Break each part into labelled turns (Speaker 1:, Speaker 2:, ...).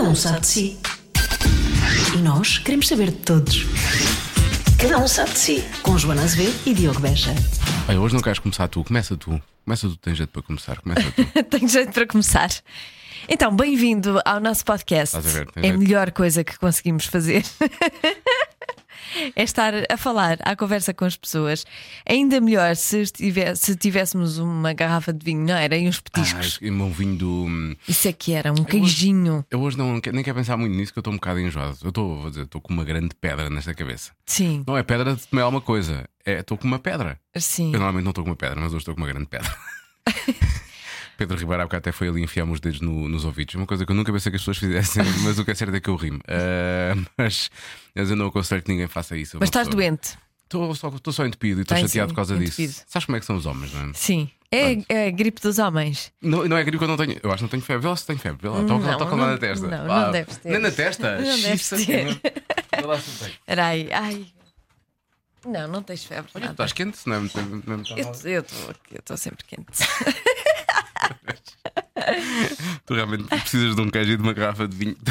Speaker 1: Cada um sabe de si. E nós queremos saber de todos. Cada um sabe de si. Com Joana Azevedo e Diogo Beja.
Speaker 2: Olha, hoje não queres começar tu, começa tu. Começa tu, tens jeito para começar, começa tu.
Speaker 3: Tenho jeito para começar. Então, bem-vindo ao nosso podcast.
Speaker 2: Estás a ver,
Speaker 3: é a
Speaker 2: jeito.
Speaker 3: melhor coisa que conseguimos fazer. é estar a falar, à conversa com as pessoas. Ainda melhor se, estive- se tivéssemos uma garrafa de vinho, não era? E uns
Speaker 2: Ah,
Speaker 3: petiscos.
Speaker 2: e um vinho do.
Speaker 3: Isso é que era, um queijinho.
Speaker 2: Eu hoje não, nem quero pensar muito nisso, que eu estou um bocado enjoado. Eu estou, vou dizer, estou com uma grande pedra nesta cabeça.
Speaker 3: Sim,
Speaker 2: Não é pedra de comer alguma coisa, é estou com uma pedra.
Speaker 3: sim.
Speaker 2: Eu normalmente não estou com uma pedra, mas hoje estou com uma grande pedra. Pedro Ribeiro bocado até foi ali enfiar-me os dedos no- nos ouvidos. Uma coisa que eu nunca pensei que as pessoas fizessem, mas o que é certo é que eu rimo. Ah, mas, mas eu não aconselho que ninguém faça isso.
Speaker 3: Mas estás doente?
Speaker 2: Estou só, entupido e estou
Speaker 3: Ai,
Speaker 2: chateado
Speaker 3: sim,
Speaker 2: por causa
Speaker 3: entupido.
Speaker 2: disso. Sabes como é que são os homens, não é?
Speaker 3: Sim. É, é a gripe dos homens.
Speaker 2: Não, não é gripe que eu não tenho. Eu acho que não tenho febre. Vê se tenho febre. Vê lá, toca,
Speaker 3: Não,
Speaker 2: toca lá
Speaker 3: não-
Speaker 2: na testa.
Speaker 3: não, não deves ter.
Speaker 2: Nem na testa?
Speaker 3: Não deves ter.
Speaker 2: não. Vê lá se.
Speaker 3: Ai. Não, não tens febre.
Speaker 2: Olha,
Speaker 3: nada.
Speaker 2: estás quente? Não é não é muito mal.
Speaker 3: Eu estou sempre quente.
Speaker 2: Tu realmente precisas de um queijo e de uma garrafa de vinho.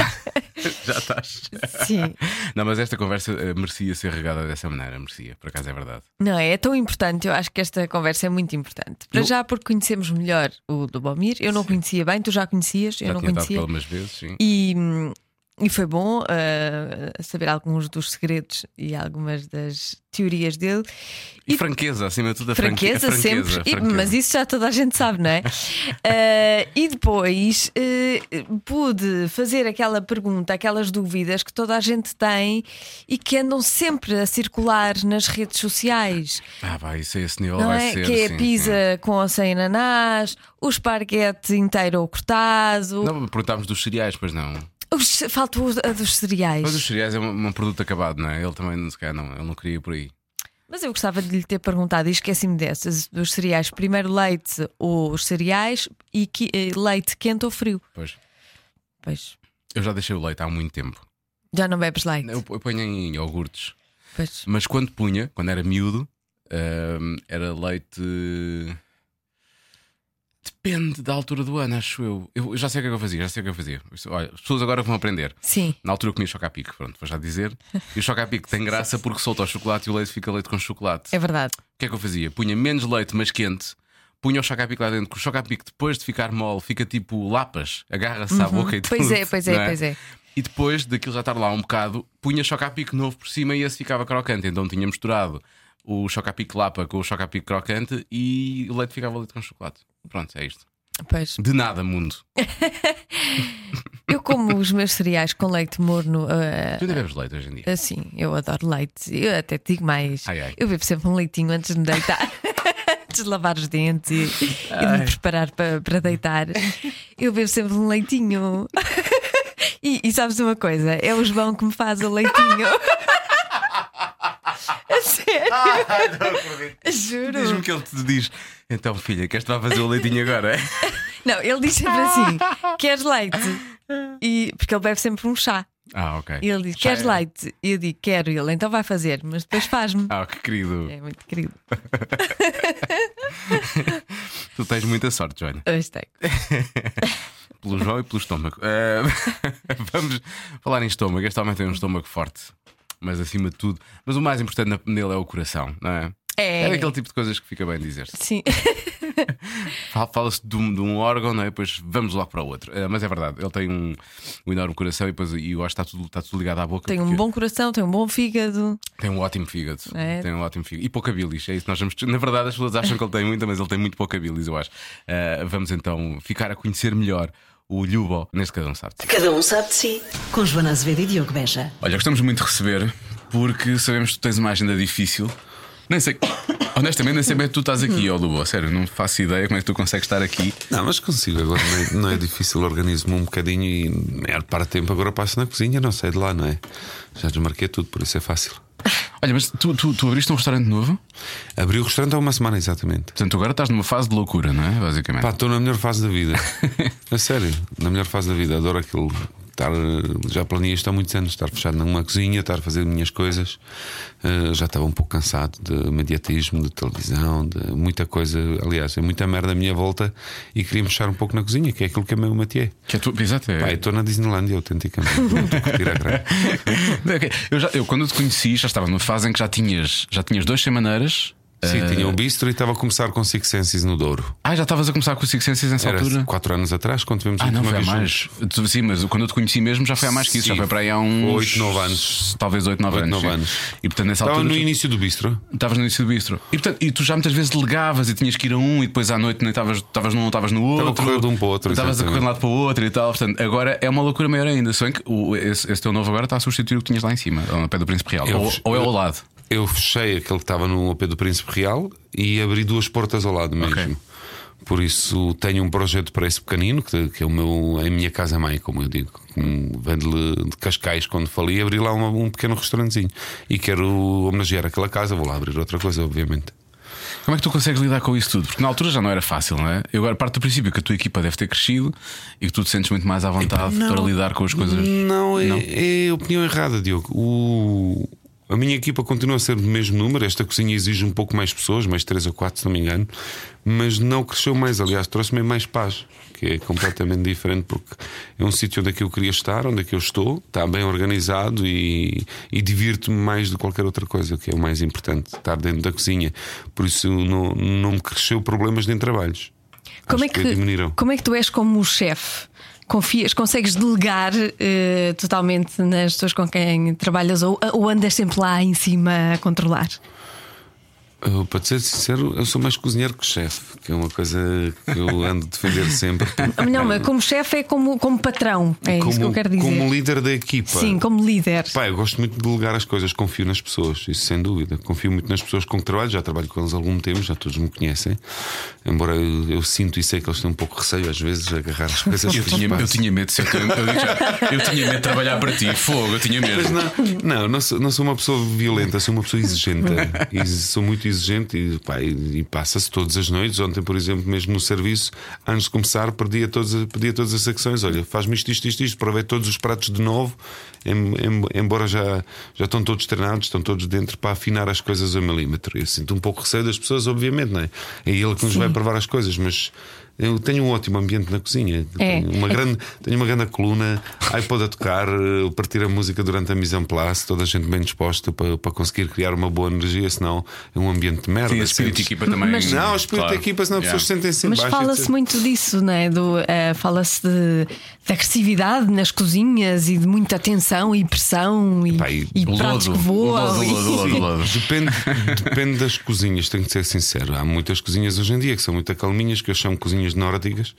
Speaker 2: Já estás.
Speaker 3: Sim.
Speaker 2: Não, mas esta conversa eh, merecia ser regada dessa maneira, merecia, por acaso é verdade.
Speaker 3: Não, é tão importante. Eu acho que esta conversa é muito importante. Para
Speaker 2: Eu-
Speaker 3: já, porque conhecemos melhor o Lubomir. Eu não conhecia bem, tu já conhecias, eu
Speaker 2: Já
Speaker 3: não
Speaker 2: tinha
Speaker 3: conhecia.
Speaker 2: algumas vezes, sim.
Speaker 3: E, hum, e foi bom ah, saber alguns dos segredos e algumas das teorias dele.
Speaker 2: E franqueza, acima de tudo, a franque- a
Speaker 3: Franqueza, sempre,
Speaker 2: franqueza,
Speaker 3: E-
Speaker 2: franqueza.
Speaker 3: mas isso já toda a gente sabe, não é? Ah, e depois ah, pude fazer aquela pergunta, aquelas dúvidas que toda a gente tem e que andam sempre a circular nas redes sociais.
Speaker 2: Ah, vai, isso a esse nível
Speaker 3: Não
Speaker 2: vai
Speaker 3: é?
Speaker 2: ser.
Speaker 3: que é a pizza com ou sem ananás, o esparguete inteiro ou cortado.
Speaker 2: Não, perguntámos dos cereais, pois não.
Speaker 3: Os, a dos cereais.
Speaker 2: Mas os cereais é um, um produto acabado, não é? Ele também, se calhar, não, ele não queria ir por aí.
Speaker 3: Mas eu gostava de lhe ter perguntado e esqueci-me dessas, dos cereais. Primeiro leite ou os cereais e que- eh, leite quente ou frio.
Speaker 2: Pois.
Speaker 3: Pois.
Speaker 2: Eu já deixei o leite há muito tempo.
Speaker 3: Já não bebes leite.
Speaker 2: Eu, eu ponho em iogurtes.
Speaker 3: Pois.
Speaker 2: Mas quando punha, quando era miúdo, hum, era leite. Depende da altura do ano, acho eu. Eu já sei o que é que eu fazia, já sei o que eu fazia. Olha, as pessoas agora vão aprender.
Speaker 3: Sim.
Speaker 2: Na altura eu comia chocapic, pronto, vou já dizer. E o chocapic tem graça porque solta o chocolate e o leite fica leite com chocolate.
Speaker 3: É verdade.
Speaker 2: O que é que eu fazia? Punha menos leite, mas quente. Punha o chocapic lá dentro, que o chocapic depois de ficar mole fica tipo lapas, agarra-se à boca e tudo.
Speaker 3: Pois é, pois é,
Speaker 2: não
Speaker 3: pois é.
Speaker 2: E depois daquilo já estar lá um bocado, punha chocapic novo por cima e esse ficava crocante. Então tinha misturado o chocapic lapa com o chocapic crocante e o leite ficava leite com chocolate. Pronto, é isto.
Speaker 3: Pois.
Speaker 2: De nada, mundo.
Speaker 3: Eu como os meus cereais com leite morno. ah,
Speaker 2: Tu ainda bebes leite hoje em dia?
Speaker 3: assim, eu adoro leite. Eu até te digo mais.
Speaker 2: Ai, ai.
Speaker 3: Eu bebo sempre um leitinho antes de me deitar. antes de lavar os dentes e, e de me preparar para, para deitar. Eu bebo sempre um leitinho. E, e sabes uma coisa? É o João que me faz o leitinho. A sério? Juro.
Speaker 2: Diz-me que ele te diz: Então, filha, queres te fazer o leitinho agora?
Speaker 3: Não, ele diz sempre assim: queres leite? E, porque ele bebe sempre um chá.
Speaker 2: Ah, ok.
Speaker 3: E ele diz: queres
Speaker 2: é.
Speaker 3: leite? E eu digo: quero. E ele então vai fazer, mas depois faz-me.
Speaker 2: Ah, que querido.
Speaker 3: É muito querido.
Speaker 2: Tu tens muita sorte, Joana.
Speaker 3: Hoje tenho.
Speaker 2: Pelo João e pelo estômago. Eh, vamos falar em estômago. Este homem tem um estômago forte, mas acima de tudo. Mas o mais importante na- nele é o coração, não é?
Speaker 3: É.
Speaker 2: É daquele tipo de coisas que fica bem dizer-se.
Speaker 3: Sim.
Speaker 2: Fala- Fala-se de, um, de um órgão, não é? Depois vamos logo para o outro. Eh, mas é verdade, ele tem um, um enorme coração e, depois, e eu acho que está tudo, está tudo ligado à boca.
Speaker 3: Tem um bom coração, tem um bom fígado.
Speaker 2: Tem um ótimo fígado.
Speaker 3: É.
Speaker 2: Tem um ótimo fígado. E pouca bilis. É isso que nós vamos. Na verdade, as pessoas acham que ele tem muita, mas ele tem muito pouca bilis, eu acho. Eh, vamos então ficar a conhecer melhor o Lubo neste Cada Um Sabe.
Speaker 1: Cada um sabe de si. Com Joana Azevedo e Diogo Beja.
Speaker 2: Olha, gostamos muito de receber porque sabemos que tu tens uma agenda difícil. Nem sei. Honestamente, nem sei é que tu estás aqui, ó Lubo. Sério, não faço ideia como é que tu consegues estar aqui.
Speaker 4: Não, mas consigo agora, não é, não é difícil, organizo-me um bocadinho e maior parte do tempo agora passo na cozinha, não sei de lá, não é? Já desmarquei tudo, por isso é fácil.
Speaker 2: Olha, mas tu, tu, tu abriste um restaurante novo?
Speaker 4: Abri o restaurante há uma semana exatamente.
Speaker 2: Portanto, agora estás numa fase de loucura, não é? Basicamente.
Speaker 4: Pá, estou na melhor fase da vida. A sério, na melhor fase da vida. Adoro aquilo. Estar, já planeei isto há muitos anos, estar fechado numa cozinha, estar a fazer minhas coisas. Uh, já estava um pouco cansado de mediatismo, de televisão, de muita coisa. Aliás, é muita merda à minha volta e queria mexer um pouco na cozinha, que é aquilo que é meu métier.
Speaker 2: Que é tu, exato, é.
Speaker 4: Pai, estou na Disneylandia, autenticamente. Grande.
Speaker 2: eu, já, eu, quando te conheci, já estava numa fase em que já tinhas, já tinhas dois semaneiras.
Speaker 4: Sim, tinha um bistro e estava a começar com Six Senses no Douro.
Speaker 2: Ah, já estavas a começar com Six Senses nessa
Speaker 4: Era
Speaker 2: altura?
Speaker 4: quatro anos atrás, quando tivemos
Speaker 2: Ah, não, foi há mais. Tu- Sim, mas quando eu te conheci mesmo já foi há mais que isso.
Speaker 4: Sim,
Speaker 2: Já foi para aí há uns.
Speaker 4: oito, nove anos.
Speaker 2: Talvez 8, 9
Speaker 4: Oito,
Speaker 2: anos.
Speaker 4: nove
Speaker 2: sim.
Speaker 4: anos.
Speaker 2: E portanto, nessa
Speaker 4: Estava
Speaker 2: altura.
Speaker 4: no
Speaker 2: tu-
Speaker 4: início do bistro.
Speaker 2: Estavas no início do bistro. E, portanto, e tu já muitas vezes delegavas e tinhas que ir a um e depois à noite nem estavas estavas num, estavas no outro.
Speaker 4: Estava a correr de um para o outro,
Speaker 2: Estavas a correr de um lado para o outro e tal. Portanto, agora é uma loucura maior ainda. Se bem que o, esse, esse teu novo agora está a substituir o que tinhas lá em cima, ao pé do Príncipe Real.
Speaker 4: Eu-
Speaker 2: ou, ou é ao lado.
Speaker 4: Eu fechei aquele que estava no AP do Príncipe Real e abri duas portas ao lado mesmo.
Speaker 2: Ok.
Speaker 4: Por isso tenho um projeto para esse pequenino, que, que é o meu, a minha casa-mãe, como eu digo. Vendo-lhe de Cascais quando falei, abri lá uma- um pequeno restaurantezinho. E quero homenagear aquela casa, vou lá abrir outra coisa, obviamente.
Speaker 2: Como é que tu consegues lidar com isso tudo? Porque na altura já não era fácil, não é? Eu agora parto do princípio que a tua equipa deve ter crescido e que tu te sentes muito mais à vontade
Speaker 4: não.
Speaker 2: para lidar com as coisas.
Speaker 4: Não, é,
Speaker 2: Não?
Speaker 4: é a opinião errada, Diogo. O- a minha equipa continua a ser do mesmo número. Esta cozinha exige um pouco mais pessoas, mais três ou quatro, se não me engano, mas não cresceu mais. Aliás, trouxe-me mais paz, que é completamente diferente, porque é um sítio onde é que eu queria estar, onde é que eu estou, está bem organizado e, e divirto-me mais do que qualquer outra coisa, que é o mais importante, estar dentro da cozinha. Por isso não, não me cresceu problemas nem trabalhos.
Speaker 3: Como
Speaker 4: Acho
Speaker 3: é, que,
Speaker 4: diminuíram.
Speaker 3: como é que tu és como chefe? Confias, consegues delegar eh, totalmente nas pessoas com quem trabalhas ou, ou andas sempre lá em cima a controlar?
Speaker 4: Eu, para te ser sincero, eu sou mais cozinheiro que chefe, que é uma coisa que eu ando a defender sempre.
Speaker 3: Não, mas como chefe é como, como patrão, é
Speaker 4: como,
Speaker 3: isso que eu quero dizer.
Speaker 4: como líder da equipa.
Speaker 3: Sim, como líder.
Speaker 4: Pá, eu gosto muito de delegar as coisas, confio nas pessoas, isso sem dúvida. Confio muito nas pessoas com que trabalho, já trabalho com eles há algum tempo, já todos me conhecem. Embora eu, eu sinto e sei que eles têm um pouco de receio às vezes de agarrar as coisas.
Speaker 2: Eu tinha, eu tinha medo de ser eu, já, eu tinha medo de trabalhar para ti, fogo, eu tinha medo.
Speaker 4: Mas não, não, não sou, não sou uma pessoa violenta, sou uma pessoa exigente. E sou muito exigente e, pá, e, e passa-se todas as noites. Ontem, por exemplo, mesmo no serviço, antes de começar, pedia todas, pedia todas as secções: olha, faz-me isto, isto, isto, isto, provei todos os pratos de novo, em- em- embora já, já estão todos treinados, estão todos dentro para afinar as coisas a milímetro. Eu sinto um pouco receio das pessoas, obviamente, não é? É ele que nos vai provar as coisas, mas. Eu tenho um ótimo ambiente na cozinha.
Speaker 3: É.
Speaker 4: Tenho uma grande, tenho uma grande coluna, iPod a tocar, eh, partir a música durante a mise en place, toda a gente bem disposta para, para conseguir criar uma boa energia, senão é um ambiente de merda.
Speaker 2: Tinha espírito de equipa também.
Speaker 3: Mas-
Speaker 4: Não, espírito
Speaker 2: claro.
Speaker 4: da equipa, senão as
Speaker 2: Yeah.
Speaker 4: pessoas sentem-se em
Speaker 3: Mas fala-se muito disso, não é? Do, eh, fala-se de, de agressividade nas cozinhas e de muita tensão e pressão e,
Speaker 4: Pá, e
Speaker 3: pratos que voam. e-.
Speaker 4: Depende, depende das cozinhas, tenho que ser sincero. Há muitas cozinhas hoje em dia que são muito calminhas, que eu chamo cozinhas nórdicas,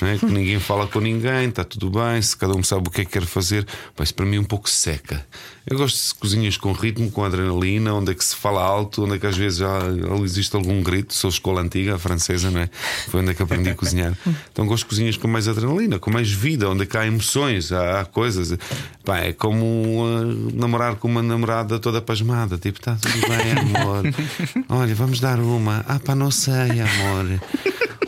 Speaker 4: não é? que ninguém fala com ninguém, está tudo bem, se cada um sabe o que é que quer fazer, mas para mim é um pouco seca. Eu gosto de cozinhas com ritmo, com adrenalina, onde é que se fala alto, onde é que às vezes já existe algum grito. Sou escola antiga, a francesa, não é? Foi onde é que aprendi a cozinhar. Então gosto de cozinhas com mais adrenalina, com mais vida, onde é que há emoções, há, há coisas. Pá, é como uh, namorar com uma namorada toda pasmada, tipo, está tudo bem, amor. Olha, vamos dar uma. Ah, pá, não sei, amor.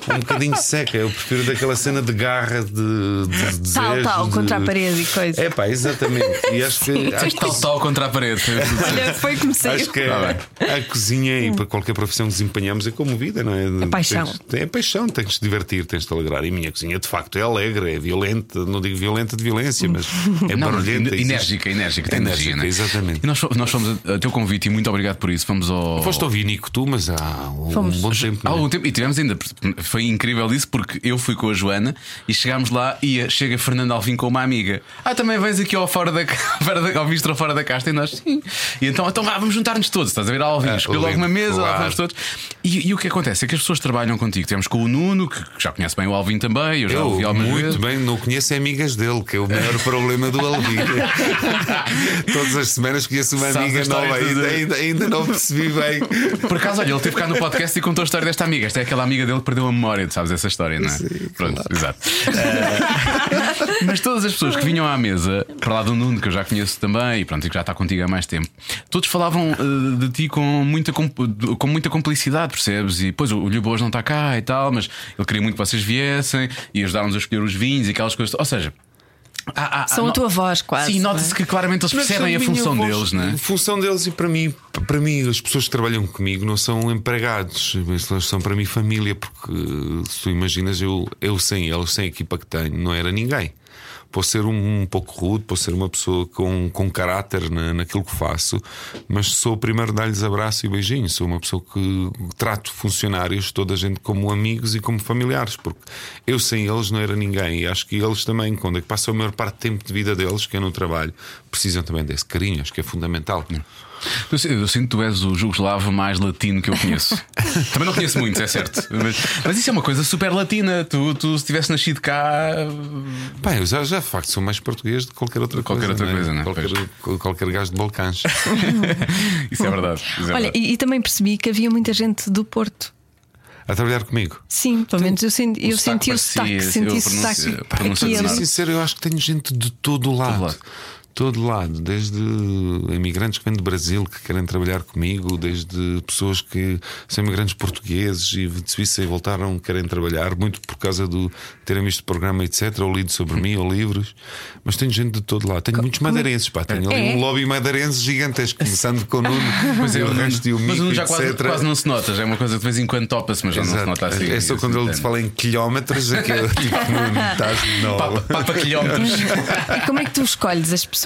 Speaker 4: É um bocadinho seca. Eu prefiro daquela cena de garra, de, de
Speaker 3: Tal,
Speaker 4: desejo,
Speaker 3: tal,
Speaker 4: de-
Speaker 3: contra a parede e coisa.
Speaker 4: É pá, exatamente. E acho que, acho que
Speaker 2: Tal, tal contra a parede.
Speaker 3: Olha, foi como saiu.
Speaker 4: Acho que
Speaker 2: Tá
Speaker 4: a, a cozinha e para qualquer profissão que desempenhamos é como vida, não é?
Speaker 3: É paixão.
Speaker 4: Tens, é paixão, tens de te divertir, tens de te alegrar. E a minha cozinha de facto é alegre, é violenta, não digo violenta de violência, mas é
Speaker 2: Não,
Speaker 4: barulhenta.
Speaker 2: enérgica, enérgica, tem energia,
Speaker 4: Enérgica,
Speaker 2: não é?
Speaker 4: exatamente.
Speaker 2: E nós, nós fomos a, a teu convite e muito obrigado por isso. Fomos ao.
Speaker 4: Foste ouvir Nico tu, mas há um,
Speaker 3: Fomos.
Speaker 4: bom tempo.
Speaker 2: Há
Speaker 4: é?
Speaker 2: algum tempo, e tivemos ainda, foi incrível isso, porque eu fui com a Joana e chegámos lá e chega Fernando Alvim com uma amiga. Ah, também vens aqui ao fora da, fora da, ao bistro fora da casta e nós sim. E então, então vá, vamos juntar-nos todos, estás a ver? Alvim,
Speaker 4: Ah,
Speaker 2: escolheu logo uma mesa, lá vamos todos. E, e o que acontece é que as pessoas trabalham contigo. Temos com o Nuno, que já conhece bem o Alvim também, eu já
Speaker 4: Eu
Speaker 2: ouvi
Speaker 4: muito
Speaker 2: vezes.
Speaker 4: bem, não conheço é amigas dele, que é o maior problema do Alvin. Todas as semanas conheço uma
Speaker 2: Sabes
Speaker 4: amiga nova, ainda, ainda, ainda não percebi bem.
Speaker 2: Por acaso, olha, ele teve cá no podcast e contou a história desta amiga. Esta é aquela amiga dele que perdeu a memória, tu sabes essa história, não é? Pronto, exato. Eh, mas todas as pessoas que vinham à mesa, para lá do Nuno, que eu já conheço também, e pronto, e que já está contigo há mais tempo, todos falavam eh, de ti com muita, com, com muita complicidade, percebes? E depois o, o Lhuboas não está cá e tal, mas ele queria muito que vocês viessem e ajudaram-nos a escolher os vinhos e aquelas coisas. Ou seja. Ah, ah,
Speaker 3: São
Speaker 2: ah,
Speaker 3: a tua voz, quase.
Speaker 2: Sim,
Speaker 3: é?
Speaker 2: nota-se que claramente eles percebem a
Speaker 4: são
Speaker 2: função
Speaker 4: voz.
Speaker 2: deles, não é?
Speaker 4: A função deles e para mim, para mim, as pessoas que trabalham comigo não são empregados, eles são para mim família, porque se tu imaginas, eu, eu sem eles, sem a equipa que tenho, não era ninguém. Posso ser um, um pouco rude, posso ser uma pessoa com, com caráter na, naquilo que faço, mas sou o primeiro a dar-lhes abraço e beijinho. Sou uma pessoa que trato funcionários, toda a gente, como amigos e como familiares, porque eu sem eles não era ninguém. E acho que eles também, quando é que passam a maior parte do tempo de vida deles, que é no trabalho, precisam também desse carinho, acho que é fundamental.
Speaker 2: Eu, eu sinto que tu és o jugoslavo mais latino que eu conheço. Também não conheço muitos, é certo. Mas, mas isso é uma coisa super latina. Tu, tu se tivesse nascido cá.
Speaker 4: Pá, eu já, já de facto sou mais português de qualquer outra
Speaker 2: Qualquer
Speaker 4: coisa.
Speaker 2: outra coisa, não é?
Speaker 4: Qualquer, qualquer gajo de Balcãs.
Speaker 2: Isso é verdade. Isso é
Speaker 3: Olha,
Speaker 2: verdade.
Speaker 3: e, e também percebi que havia muita gente do Porto.
Speaker 4: a trabalhar comigo.
Speaker 3: Sim, pelo menos eu senti, eu
Speaker 2: sotaque
Speaker 3: senti o
Speaker 2: parecia,
Speaker 3: sotaque,
Speaker 2: eu
Speaker 3: senti o
Speaker 2: pronuncio-
Speaker 3: sotaque.
Speaker 4: Para
Speaker 3: ali.
Speaker 4: ser sincero, eu acho que tenho gente de todo o lado.
Speaker 2: lado.
Speaker 4: Todo lado, desde imigrantes que vêm do Brasil que querem trabalhar comigo, desde pessoas que são imigrantes portugueses e de Suíça e voltaram, querem trabalhar, muito por causa do terem visto o programa, etc., ou lido sobre mim, ou livros. Mas tenho gente de todo lado. Tenho muitos madeirenses, pá. Tenho ali
Speaker 3: É?
Speaker 4: um lobby madeirense gigantesco, começando com o Nuno,
Speaker 2: Pois é,
Speaker 4: o resto e o
Speaker 2: mas
Speaker 4: Mico,
Speaker 2: já
Speaker 4: etc.
Speaker 2: quase, quase não se nota, já é uma coisa que de vez em quando topa-se, mas já não se
Speaker 4: Exato.
Speaker 2: nota assim.
Speaker 4: é só quando ele
Speaker 2: assim,
Speaker 4: te fala em quilómetros é que eu tipo, Nuno, estás.
Speaker 2: Papa, papa quilómetros.
Speaker 3: E como é que tu escolhes as pessoas?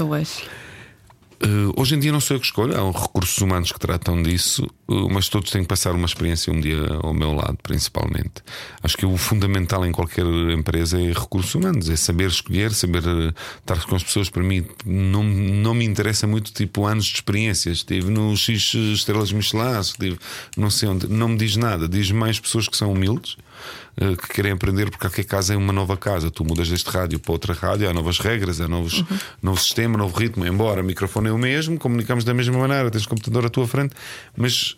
Speaker 4: Uh, hoje em dia não sou eu que escolho, há recursos humanos que tratam disso, uh, mas todos têm que passar uma experiência um dia ao meu lado, principalmente. Acho que o fundamental em qualquer empresa é recursos humanos, é saber escolher, saber uh, estar com as pessoas. Para mim, não, não me interessa muito tipo anos de experiências. Estive no X Estrelas Michelin, estive não sei onde, não me diz nada, diz mais pessoas que são humildes. Uh, Que querem aprender porque qualquer casa é uma nova casa. Tu mudas deste rádio para outra rádio, há novas regras, há novos, novo sistema, novo ritmo. Embora o microfone é o mesmo, comunicamos da mesma maneira, tens o computador à tua frente, mas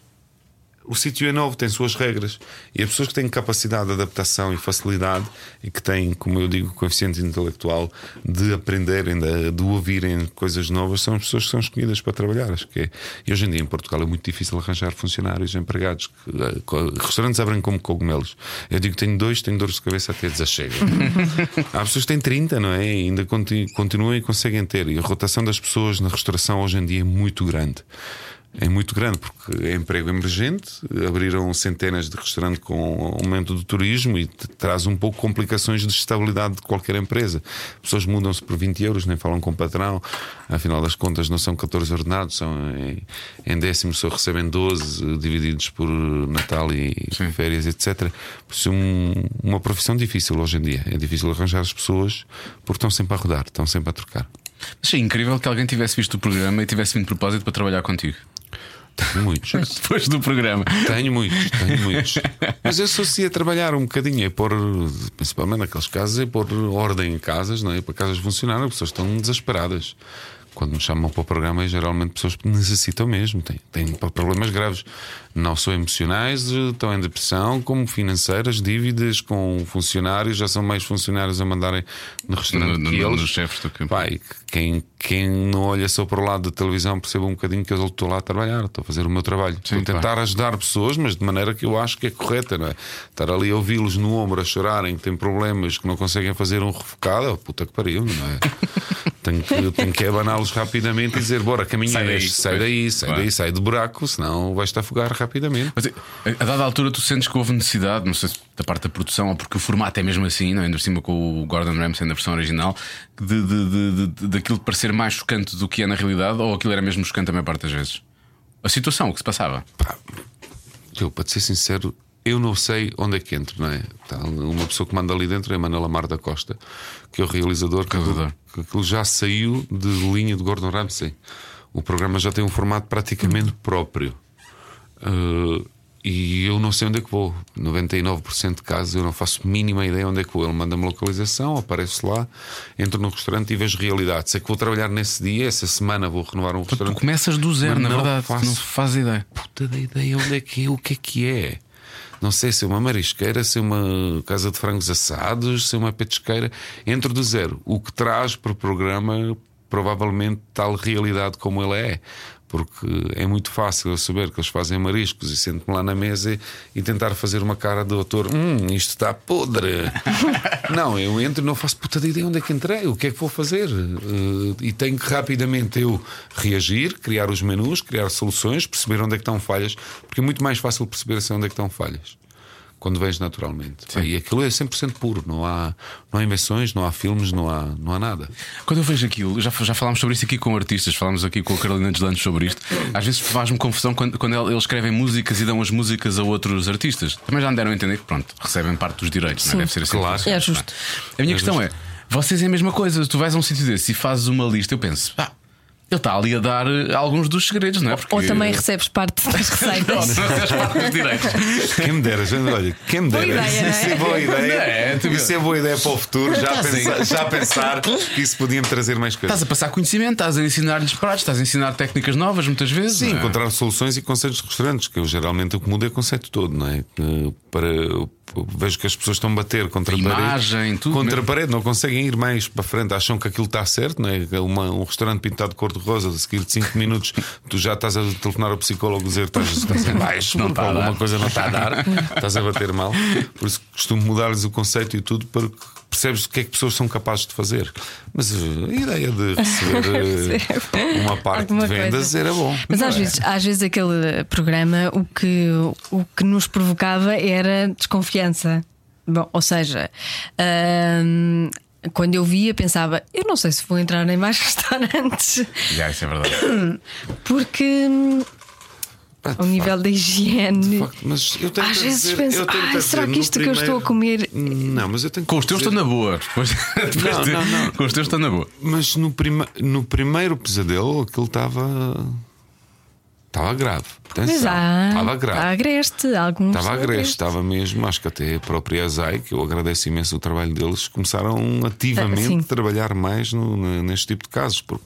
Speaker 4: o sítio é novo, tem suas regras. E as pessoas que têm capacidade de adaptação e facilidade e que têm, como eu digo, coeficiente intelectual de aprenderem, de, de ouvirem coisas novas, são as pessoas que são escolhidas para trabalhar. Acho que é. E hoje em dia em Portugal é muito difícil arranjar funcionários, empregados. Que, eh, restaurantes abrem como cogumelos. Eu digo que tenho dois, tenho dores de cabeça até desachega. Há pessoas que têm 30, não é? E ainda conti- continuam e conseguem ter. E a rotação das pessoas na restauração hoje em dia é muito grande. É muito grande porque é emprego emergente. Abriram centenas de restaurantes com aumento do turismo e traz um pouco complicações de estabilidade de qualquer empresa. Pessoas mudam-se por 20 euros, nem falam com o patrão. Afinal das contas, não são 14 ordenados, são em, em décimo só recebem 12 eh, divididos por Natal e férias, etc. Por isso, é um, uma profissão difícil hoje em dia. É difícil arranjar as pessoas porque estão sempre a rodar, estão sempre a trocar.
Speaker 2: Achei incrível que alguém tivesse visto o programa e tivesse vindo de propósito para trabalhar contigo.
Speaker 4: Tenho muitos.
Speaker 2: Depois do programa.
Speaker 4: Tenho muitos, tenho muitos. Mas eu associo a trabalhar um bocadinho, é pôr, principalmente naqueles casos, é pôr ordem em casas, não é? Para casas funcionarem, as pessoas estão desesperadas. Quando me chamam para o programa, é geralmente pessoas que necessitam mesmo, têm, têm problemas graves, não só emocionais, estão em depressão, como financeiras, dívidas com funcionários, já são mais funcionários a mandarem no restaurante
Speaker 2: No-
Speaker 4: que
Speaker 2: no-
Speaker 4: eles.
Speaker 2: nos chefes do
Speaker 4: Pá, e quem, quem não olha só para o lado da televisão perceba um bocadinho que eu estou lá a trabalhar, estou a fazer o meu trabalho.
Speaker 2: Sim,
Speaker 4: estou a tentar ajudar pessoas, mas de maneira que eu acho que é correta, não é? Estar ali a ouvi-los no ombro a chorarem, que têm problemas, que não conseguem fazer um refocado, oh, puta que pariu, não é? tenho que, tenho que abaná-los rapidamente e dizer: bora, caminha
Speaker 2: Sai daí,
Speaker 4: sai daí, sai
Speaker 2: claro.
Speaker 4: daí, sai do buraco, senão vais-te afogar rapidamente.
Speaker 2: Mas eh, a dada altura tu sentes que houve necessidade, não sei se da parte da produção ou porque o formato é mesmo assim, não é? ainda por cima com o Gordon Ramsay na versão original, de, de, de, daquilo de parecer mais chocante do que é na realidade, ou aquilo era mesmo chocante a maior parte das vezes? A situação, o que se passava.
Speaker 4: Eu, para te ser sincero, eu não sei onde é que entro, não é? Tá, uma pessoa que manda ali dentro é a Manela Mar da Costa, que é o realizador, que,
Speaker 2: Realizador.
Speaker 4: que aquilo já saiu de linha de Gordon Ramsay. O programa já tem um formato praticamente próprio. Uh, e eu não sei onde é que vou. 99% de casos eu não faço mínima ideia onde é que vou. Ele manda-me localização, apareço lá, entro no restaurante e vejo realidade. Sei que vou trabalhar nesse dia, essa semana vou renovar um
Speaker 2: Tu
Speaker 4: restaurante.
Speaker 2: começas do zero, na
Speaker 4: não
Speaker 2: verdade,
Speaker 4: faço.
Speaker 2: não fazes ideia.
Speaker 4: puta da ideia onde é que é, o que é que é. Não sei se é uma marisqueira, se é uma casa de frangos assados, se é uma petisqueira. Entro do zero. O que traz para o programa, provavelmente, tal realidade como ele é. Porque é muito fácil eu saber que eles fazem mariscos e sento-me lá na mesa e, tentar fazer uma cara de autor: hum, isto está podre. não, eu entro e não faço puta de ideia onde é que entrei, o que é que vou fazer. Uh, e tenho que rapidamente eu reagir, criar os menus, criar soluções, perceber onde é que estão falhas, porque é muito mais fácil perceber assim onde é que estão falhas quando vens naturalmente. E aquilo é 100% puro, não há, não há invenções, não há filmes, não há, não há nada.
Speaker 2: Quando eu vejo aquilo, já, já falámos sobre isso aqui com artistas, falámos aqui com a Carolina Deslandes sobre isto. Às vezes faz-me confusão quando, quando eles escrevem músicas e dão as músicas a outros artistas. Também já me deram a entender que, pronto, recebem parte dos direitos, não é? deve ser assim.
Speaker 4: Claro.
Speaker 3: É justo.
Speaker 2: A minha questão é: vocês é a mesma coisa, tu vais a um sítio desse e fazes uma lista, eu penso, pá. Ele está ali a dar eh, alguns dos segredos, não é? Porque...
Speaker 3: Ou também recebes parte das
Speaker 2: Não,
Speaker 3: receitas.
Speaker 2: não recebes parte dos direitos.
Speaker 4: Quem me dera, gente, olha, quem me
Speaker 3: Boa
Speaker 4: dera.
Speaker 3: ideia,
Speaker 4: isso
Speaker 3: não é?
Speaker 4: é boa ideia.
Speaker 2: Não é?
Speaker 4: Isso é boa ideia para o futuro. Já, pensar, já pensar que isso podia me trazer mais coisas.
Speaker 2: Estás a passar conhecimento, estás a ensinar-lhes pratos, estás a ensinar técnicas novas muitas vezes.
Speaker 4: Sim,
Speaker 2: não é?
Speaker 4: encontrar soluções e conceitos de restaurantes, que eu geralmente o que mudo é o conceito todo, não é? Que Para, vejo que as pessoas estão a bater contra a,
Speaker 2: A imagem,
Speaker 4: parede.
Speaker 2: tudo
Speaker 4: contra
Speaker 2: mesmo.
Speaker 4: a parede, não conseguem ir mais para frente, acham que aquilo está certo, não é? Uma- um restaurante pintado de cor-de-rosa, a seguir de 5 minutos, tu já estás a telefonar ao psicólogo dizer que estás, estás em baixo,
Speaker 2: Não está
Speaker 4: alguma coisa não está a dar, estás a bater mal. Por isso costumo mudar-lhes o conceito e tudo para que percebes o que é que pessoas são capazes de fazer. Mas eh, a ideia de receber eh, uma parte de vendas
Speaker 3: coisa.
Speaker 4: era bom.
Speaker 3: Mas às vezes, às vezes aquele programa o que, o que nos provocava era desconfiança. Bom, ou seja, hum, quando eu via, pensava, eu não sei se vou entrar em mais restaurantes,
Speaker 2: Já, isso é verdade.
Speaker 3: porque
Speaker 4: Pá,
Speaker 3: ao nível da higiene.
Speaker 4: Facto, mas eu tenho
Speaker 3: Às
Speaker 4: que
Speaker 3: vezes
Speaker 4: dizer,
Speaker 3: penso,
Speaker 4: eu tenho
Speaker 3: "Ai,
Speaker 4: que
Speaker 3: será
Speaker 4: dizer,
Speaker 3: que isto que eu estou a comer-
Speaker 4: Não, mas eu tenho que
Speaker 2: Com os teus
Speaker 4: dizer-
Speaker 2: estou na boa. Depois, depois
Speaker 4: Não,
Speaker 2: de-
Speaker 4: não, não.
Speaker 2: Com os teus estou na boa.
Speaker 4: Mas no, prima... no primeiro pesadelo aquilo estava. Estava grave. Atenção, Estava grave.
Speaker 3: agreste, alguns.
Speaker 4: Estava agreste, estava mesmo. Acho que até a própria Azai, que eu agradeço imenso o trabalho deles, começaram
Speaker 3: Ah,
Speaker 4: ativamente
Speaker 3: sim.
Speaker 4: a trabalhar mais no- ne- neste tipo de casos. Porque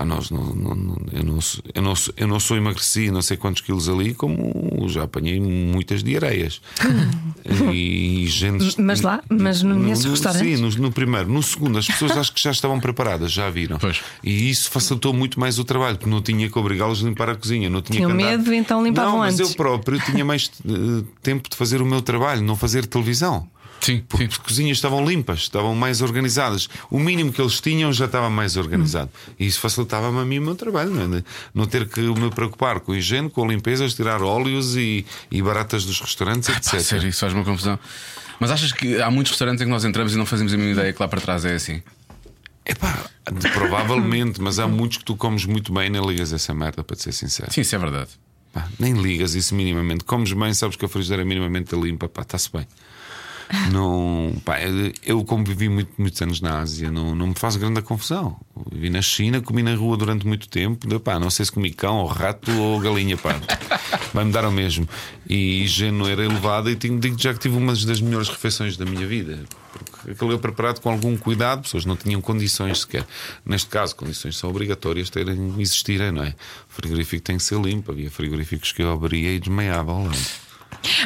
Speaker 4: pá, nós não, não- não- eu, não, sou- eu, não, sou- eu não sou emagreci não sei quantos quilos ali, como já apanhei muitas diarreias. e gente.
Speaker 3: Mas lá, mas no- nesses
Speaker 4: no-
Speaker 3: restaurantes?
Speaker 4: Sim, no, no primeiro. No segundo, as pessoas acho que já estavam preparadas, já viram.
Speaker 2: Pois.
Speaker 4: E isso facilitou muito mais o trabalho, porque não tinha que obrigá-los a limpar a cozinha. Não tinha
Speaker 3: Tinham
Speaker 4: que andar...
Speaker 3: medo, então limpavam
Speaker 4: não, mas
Speaker 3: antes.
Speaker 4: eu próprio tinha mais eh, tempo de fazer o meu trabalho, não fazer televisão.
Speaker 2: Sim,
Speaker 4: Porque
Speaker 2: sim.
Speaker 4: as cozinhas estavam limpas, estavam mais organizadas. O mínimo que eles tinham já estava mais organizado. E isso facilitava-me a mim o meu trabalho, não, é? Não ter que me preocupar com a higiene, com limpezas, tirar óleos e, e baratas dos restaurantes, etc.
Speaker 2: Pá, sério, isso faz uma confusão. Mas achas que há muitos restaurantes em que nós entramos e não fazemos a mínima ideia que lá para trás é assim?
Speaker 4: Epá, provavelmente, mas há muitos que tu comes muito bem e nem ligas essa merda, para te ser sincero.
Speaker 2: Sim, isso é verdade.
Speaker 4: Pá, nem ligas isso minimamente. Comes bem, sabes que a frigideira é minimamente limpa, pá, está-se bem. Não, pá, eu- eu, como vivi muito, muitos anos na Ásia, não, não me faz grande confusão. Vivi na China, comi na rua durante muito tempo, pá, não sei se comi cão, ou rato ou galinha, pá, vai-me dar ao mesmo. E higiene era elevada, e tenho- digo já que tive uma das melhores refeições da minha vida. Porque aquilo é preparado com algum cuidado, pessoas não tinham condições sequer. Neste caso, condições são obrigatórias terem, existirem, não é? O frigorífico tem que ser limpo. Havia frigoríficos que eu abria e desmaiava ao lado.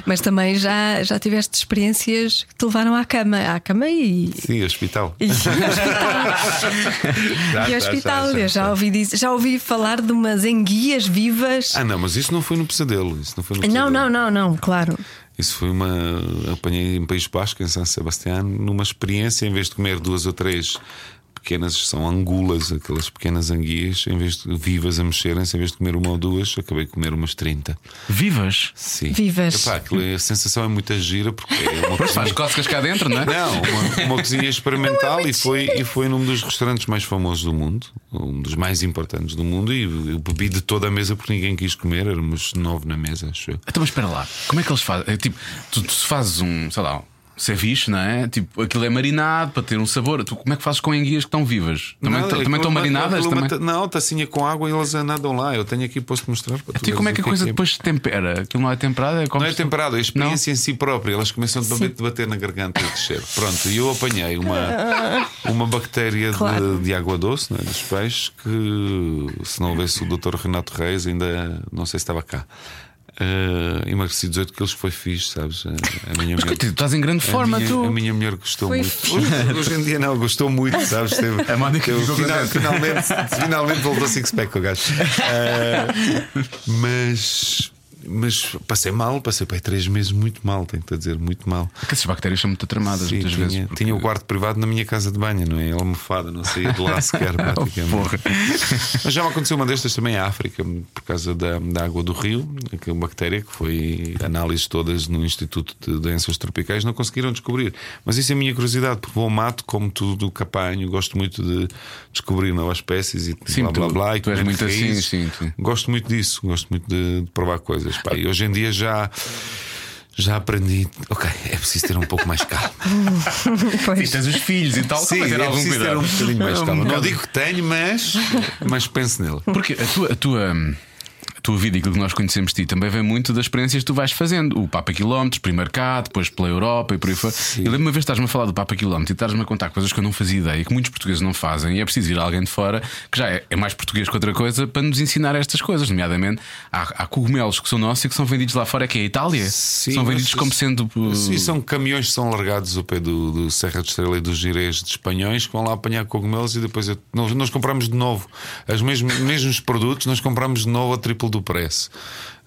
Speaker 3: Mas também já, já tiveste experiências que te levaram à cama, à cama e.
Speaker 4: Sim, hospital.
Speaker 3: E
Speaker 4: Já,
Speaker 3: e
Speaker 4: já,
Speaker 3: hospital,
Speaker 4: já, já,
Speaker 3: já
Speaker 4: já.
Speaker 3: ouvi, dizer- já ouvi falar de umas enguias vivas.
Speaker 4: Ah, não, mas isso não foi no pesadelo. Isso não foi no
Speaker 3: não,
Speaker 4: pesadelo.
Speaker 3: não, não, não, claro.
Speaker 4: Isso foi uma. Apanhei em País Basco, em São Sebastião, numa experiência, em vez de comer duas ou três pequenas, são angulas, aquelas pequenas anguias, em vez de vivas a mexerem-se, em vez de comer uma ou duas, acabei de comer umas 30.
Speaker 2: Vivas?
Speaker 4: Sim.
Speaker 3: Vivas.
Speaker 4: Epá, é- a sensação é muito gira porque é uma
Speaker 2: Pois faz
Speaker 4: cozinha.
Speaker 2: cócegas cá dentro, não é?
Speaker 4: Não, uma, uma cozinha experimental e, foi, e foi num dos restaurantes mais famosos do mundo, um dos mais importantes do mundo. E eu bebi de toda a mesa porque ninguém quis comer, éramos nove na mesa, acho eu.
Speaker 2: Então, mas espera lá, como é que eles fazem? É, tipo, tu, tu fazes um, sei lá, um ceviche, não é? Tipo, aquilo é marinado para ter um sabor. Tu, como é que fazes com enguias que estão vivas? Também,
Speaker 4: é
Speaker 2: também estão marinadas? Também?
Speaker 4: ta- Não, tacinha com água e elas nadam lá. Eu tenho aqui posto mostrar para tu.
Speaker 2: Então, e como é que a
Speaker 4: o
Speaker 2: coisa
Speaker 4: é.
Speaker 2: depois se tempera? Aquilo não é temperado? É
Speaker 4: Não é temperado, é a experiência em si própria. Elas começam a bater, bater na garganta e descer. Pronto, e eu apanhei uma, uma bactéria de-
Speaker 3: Claro.
Speaker 4: de, água doce, né, dos peixes, que se não houvesse o Dr. Renato Reis, ainda não sei se estava cá. Uh, emagreci 18 quilos, foi fixe, sabes? A, a minha
Speaker 2: Mas
Speaker 4: mulher-
Speaker 2: coitado, estás em grande forma,
Speaker 4: minha,
Speaker 2: tu.
Speaker 4: A minha mulher gostou
Speaker 3: Foi
Speaker 4: muito. Hoje, hoje em dia não, gostou muito, sabes? Teve,
Speaker 2: A Mónica
Speaker 4: teve- final- finalmente, finalmente voltou six-pack o gajo. Uh, mas, mas passei mal, passei para três meses muito mal, tenho que dizer, muito mal.
Speaker 2: Porque essas bactérias são muito tramadas
Speaker 4: Sim,
Speaker 2: muitas
Speaker 4: tinha,
Speaker 2: vezes. porque-
Speaker 4: tinha o quarto privado na minha casa de banho, não é? Almofada, não saía de lá sequer, praticamente. Mas já me aconteceu uma destas também à África, por causa da, da água do rio, que é uma bactéria que foi análises todas no Instituto de Doenças Tropicais, não conseguiram descobrir. Mas isso é a minha curiosidade, porque vou ao mato, como tudo que apanho, gosto muito de descobrir novas espécies e
Speaker 2: Sim,
Speaker 4: blá blá
Speaker 2: tu-
Speaker 4: blá. e
Speaker 2: tu és
Speaker 4: comer
Speaker 2: muito assim,
Speaker 4: raízes.
Speaker 2: sim, sim.
Speaker 4: Gosto muito disso, gosto muito de, de provar coisas. Pá, e hoje em dia já. Já aprendi, ok, é preciso ter um pouco mais calma.
Speaker 2: Sim, tens os filhos e tal,
Speaker 4: Sim,
Speaker 2: ter
Speaker 4: é
Speaker 2: algum
Speaker 4: preciso ter
Speaker 2: cuidado.
Speaker 4: um bocadinho mais calma. Não digo que tenho, mas, mas penso nele.
Speaker 2: Porque a tua, a tua, a tua vida e aquilo que nós conhecemos de ti também vem muito das experiências que tu vais fazendo. O Papa Quilómetros, primeiro cá, depois pela Europa e por aí fora. Eu lembro uma vez estás-me a falar do Papa Quilómetros e estás-me a contar coisas que eu não fazia ideia, que muitos portugueses não fazem, e é preciso ir alguém de fora que já é, é mais português que outra coisa para nos ensinar estas coisas. Nomeadamente, há, há cogumelos que são nossos e que são vendidos lá fora, que é a Itália.
Speaker 4: Sim,
Speaker 2: são vendidos
Speaker 4: mas-
Speaker 2: como sendo. uh,
Speaker 4: Sim, são caminhões que são largados ao pé do, do Serra de Estrela e dos Girês de Espanhóis que vão lá apanhar cogumelos e depois eu- nós, nós compramos de novo os mesmos, mesmos produtos, nós compramos de novo a triplo do preço.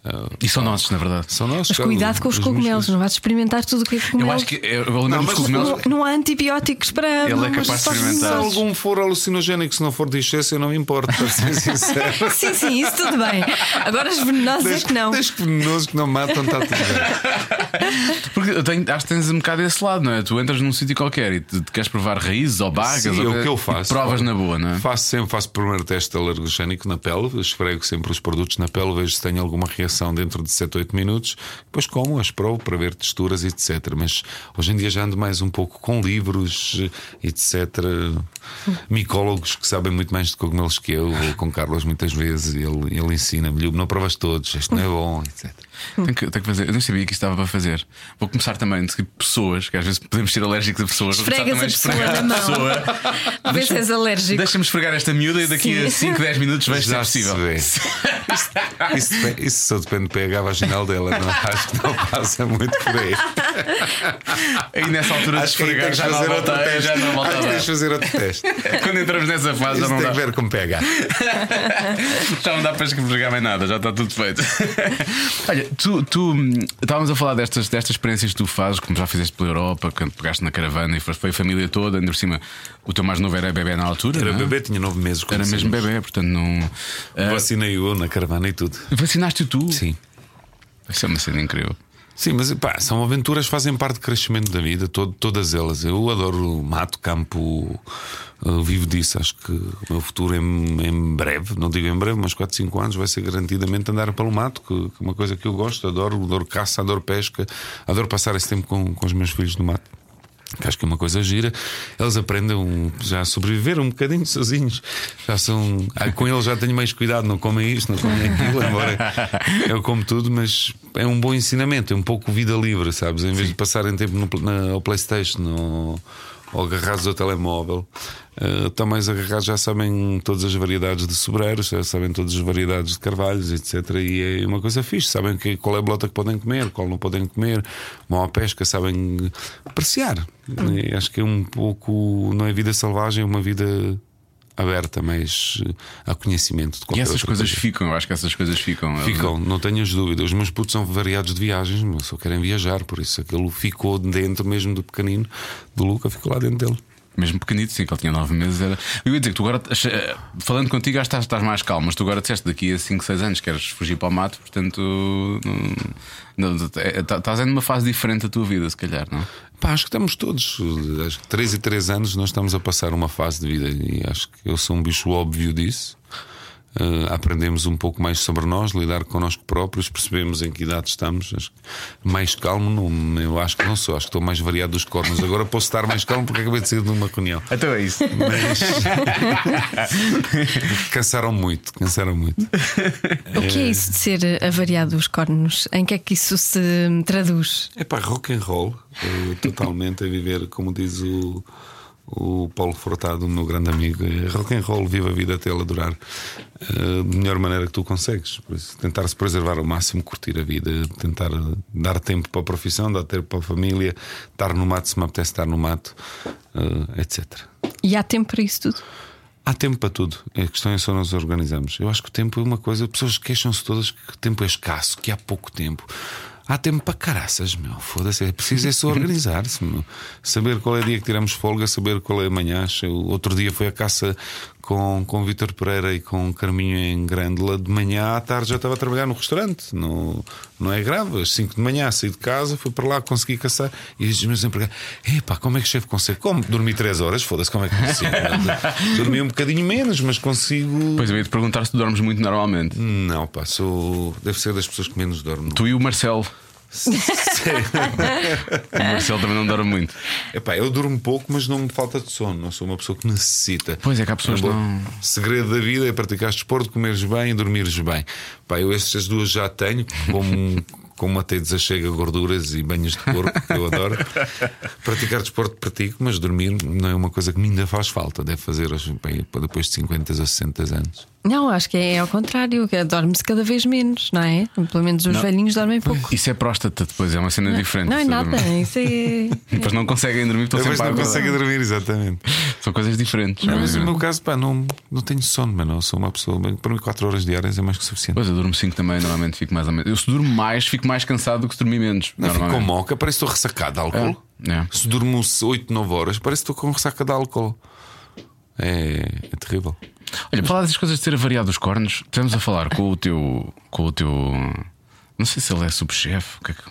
Speaker 4: Ah,
Speaker 2: E são nossos, na verdade.
Speaker 4: são nossos.
Speaker 3: Mas cuidado com os cogumelos,
Speaker 4: mesmos-
Speaker 3: não vais experimentar tudo o que é cogumelo.
Speaker 2: Eu acho que. Eu,
Speaker 4: Não,
Speaker 2: cogumelos.
Speaker 3: Não, não há antibióticos para.
Speaker 2: Ele é capaz de experimentar.
Speaker 4: Se algum for alucinogénico, se não for de excesso, eu não me importo, para ser sincero.
Speaker 3: Sim, sim, isso tudo bem. Agora os venenosos é
Speaker 4: Desde,
Speaker 3: que não.
Speaker 4: desde que venenosos que não matam, está tudo bem.
Speaker 2: Porque eu tenho- acho que tens um bocado esse lado, não é? Tu entras num sítio qualquer e te, te queres provar raízes ou bagas
Speaker 4: Sim,
Speaker 2: ou
Speaker 4: é o que eu faço.
Speaker 2: provas na boa, não é?
Speaker 4: Faço sempre, faço primeiro teste alergogénico na pele, esfrego sempre os produtos na pele, vejo se tenho alguma reação dentro de 7 ou 8 minutos, depois como, as provo para ver texturas, etc. Mas hoje em dia já ando mais um pouco com livros, etc. Micólogos que sabem muito mais de cogumelos que eu, ou com Carlos muitas vezes, ele, ele ensina-me, "Lube, não provas todos, este não é bom, etc.
Speaker 2: Tenho que, tenho que fazer. Eu não sabia que isto estava para fazer. Vou começar também de pessoas, que às vezes podemos ser alérgicos a pessoas.
Speaker 3: Esfregas
Speaker 2: também
Speaker 3: a pessoa na mão.
Speaker 2: pessoa.
Speaker 3: Vê se és alérgico.
Speaker 2: Deixa-me esfregar esta miúda e daqui a
Speaker 3: Sim.
Speaker 2: 5, 10 minutos vejo se é
Speaker 4: Já se
Speaker 2: possível.
Speaker 4: vê. Isso, isso só depende do pH vaginal dela, não, acho que não passa muito por aí.
Speaker 2: Aí nessa altura de
Speaker 4: Acho aí
Speaker 2: esfregar
Speaker 4: de
Speaker 2: já não
Speaker 4: fazer outro
Speaker 2: volta,
Speaker 4: teste.
Speaker 2: já não volta
Speaker 4: Acho
Speaker 2: a
Speaker 4: que tens de fazer outro teste.
Speaker 2: Quando entramos nessa fase já
Speaker 4: Isso
Speaker 2: não
Speaker 4: tem
Speaker 2: dá.
Speaker 4: que ver com pH.
Speaker 2: Já não dá para esfregar mais nada, já está tudo feito. Olha, tu, tu estávamos a falar destas, destas experiências que tu fazes, como já fizeste pela Europa, quando pegaste na caravana e foste, foi a família toda, ainda por cima, o teu mais novo era bebê na altura.
Speaker 4: Era
Speaker 2: não é?
Speaker 4: bebê, tinha nove meses.
Speaker 2: Era mesmo bebê, portanto não. Ah,
Speaker 4: Vacinei-o na caravana e tudo.
Speaker 2: Vacinaste-o tu?
Speaker 4: Sim.
Speaker 2: Isso é uma cena incrível.
Speaker 4: Sim, mas pá, são aventuras que fazem parte do crescimento da vida, todo- todas elas. Eu adoro mato, campo, eu vivo disso. Acho que o meu futuro em, em breve, não digo em breve, mas 4, 5 anos, vai ser garantidamente andar pelo mato, que, que é uma coisa que eu gosto. Adoro, adoro caça, adoro pesca, adoro passar esse tempo com, com os meus filhos no mato. Que acho que é uma coisa gira. Eles aprendem já a sobreviver um bocadinho sozinhos. Já são. ah, Com eles já tenho mais cuidado, não comem isto, não comem aquilo, embora eu como tudo, mas é um bom ensinamento, é um pouco vida livre, sabes? Em vez de passarem tempo no, na, ao Playstation no, ou agarrados ao telemóvel, eh, estão mais agarrados, já sabem todas as variedades de sobreiros, já sabem todas as variedades de carvalhos, etc. E é uma coisa fixe, sabem que, qual é a blota que podem comer, qual não podem comer, vão à pesca, sabem apreciar. Acho que é um pouco, não é vida selvagem, é uma vida aberta, mas eh, a conhecimento de
Speaker 2: E
Speaker 4: qualquer
Speaker 2: essas
Speaker 4: outra
Speaker 2: coisas
Speaker 4: coisa.
Speaker 2: ficam, eu acho que essas coisas ficam.
Speaker 4: Ficam, não tenhas dúvida. Os meus putos são variados de viagens, mas só querem viajar, por isso aquilo ficou dentro mesmo do pequenino, do Luca, ficou lá dentro dele.
Speaker 2: Mesmo pequenito, sim, que ele tinha 9 meses. Era... Eu ia dizer que tu agora, eh, falando contigo, estás, estás mais calmo, mas tu agora disseste daqui a 5, 6 anos queres fugir para o mato, portanto não- não- é- tá- estás em uma fase diferente da tua vida, se calhar, não?
Speaker 4: Pá, acho que estamos todos, acho que 3 e 3 anos nós estamos a passar uma fase de vida e acho que eu sou um bicho óbvio disso. Eh, aprendemos um pouco mais sobre nós, lidar connosco próprios, percebemos em que idade estamos. Acho que mais calmo, não, eu acho que não sou, acho que estou mais variado dos cornos. Agora posso estar mais calmo porque acabei de sair de uma reunião.
Speaker 2: Então é isso.
Speaker 4: Mas cansaram muito, cansaram muito.
Speaker 3: O que é isso de ser avariado os cornos? Em que é que isso se traduz?
Speaker 4: É pá, rock and roll, eh, totalmente a viver, como diz o, o Paulo Furtado, meu grande amigo, rock and roll, viva a vida até ele adorar uh, de melhor maneira que tu consegues. Isso, tentar se preservar ao máximo, curtir a vida, tentar dar tempo para a profissão, dar tempo para a família, estar no mato se me apetece estar no mato, uh, etc.
Speaker 3: E há tempo para isso tudo?
Speaker 4: Há tempo para tudo. A questão é só nós organizamos. Eu acho que o tempo é uma coisa. As pessoas queixam-se todas que o tempo é escasso, que há pouco tempo. Há tempo para caraças, meu. Foda-se. É preciso é só organizar-se, meu. Saber qual é o dia que tiramos folga, saber qual é amanhã. O outro dia foi a caça com, com Vitor Pereira e com Carminho em Grândola. De manhã à tarde já estava a trabalhar no restaurante. Não, não é grave. Às 5 de manhã saí de casa, fui para lá, consegui caçar. E os meus empregados: Epá, como é que o chefe consegue? Como? Dormi 3 horas? Foda-se, como é que consigo? Dormi um bocadinho menos, mas consigo.
Speaker 2: Pois eu ia te perguntar se tu dormes muito normalmente.
Speaker 4: Não, pá, sou. Deve ser das pessoas que menos dormem.
Speaker 2: Tu e o Marcelo. o Marcelo também não dorme muito.
Speaker 4: Epá, eu durmo pouco, mas não me falta de sono. Não sou uma pessoa que necessita.
Speaker 2: Pois é, que há pessoas não.
Speaker 4: Segredo da vida é praticar desporto, comeres bem e dormires bem. Pá, eu estas duas já tenho, como como até desachega gorduras e banhos de corpo, que eu adoro. Praticar desporto pratico, mas dormir não é uma coisa que me ainda faz falta. Deve fazer bem, depois de 50 ou 60 anos.
Speaker 3: Não, acho que é ao contrário, que dorme-se cada vez menos, não é? Pelo menos os
Speaker 2: Não.
Speaker 3: velhinhos dormem pouco.
Speaker 2: Isso é próstata depois, é uma cena diferente.
Speaker 3: Não é nada, isso é.
Speaker 2: Depois não conseguem dormir, estão
Speaker 4: Depois
Speaker 2: sempre
Speaker 4: não
Speaker 2: a
Speaker 4: consegue
Speaker 2: acordar.
Speaker 4: dormir, exatamente.
Speaker 2: São coisas diferentes.
Speaker 4: Não,
Speaker 2: coisas
Speaker 4: mas no meu caso, pá, não, não tenho sono, mano. Eu sou uma pessoa. Para mim, 4 horas diárias é mais que suficiente.
Speaker 2: Pois eu durmo 5 também, normalmente fico mais ou menos. Eu se durmo mais, fico mais cansado do que se dormir menos.
Speaker 4: Não fico com moca, parece que estou ressacado de álcool.
Speaker 2: É, é.
Speaker 4: Se durmo 8, 9 horas, parece que estou com ressaca de álcool. É, é terrível.
Speaker 2: Olha, para falar dessas coisas de ter avariado os cornos, estamos a falar com o teu. com o teu. Não sei se ele é subchefe. O que é que.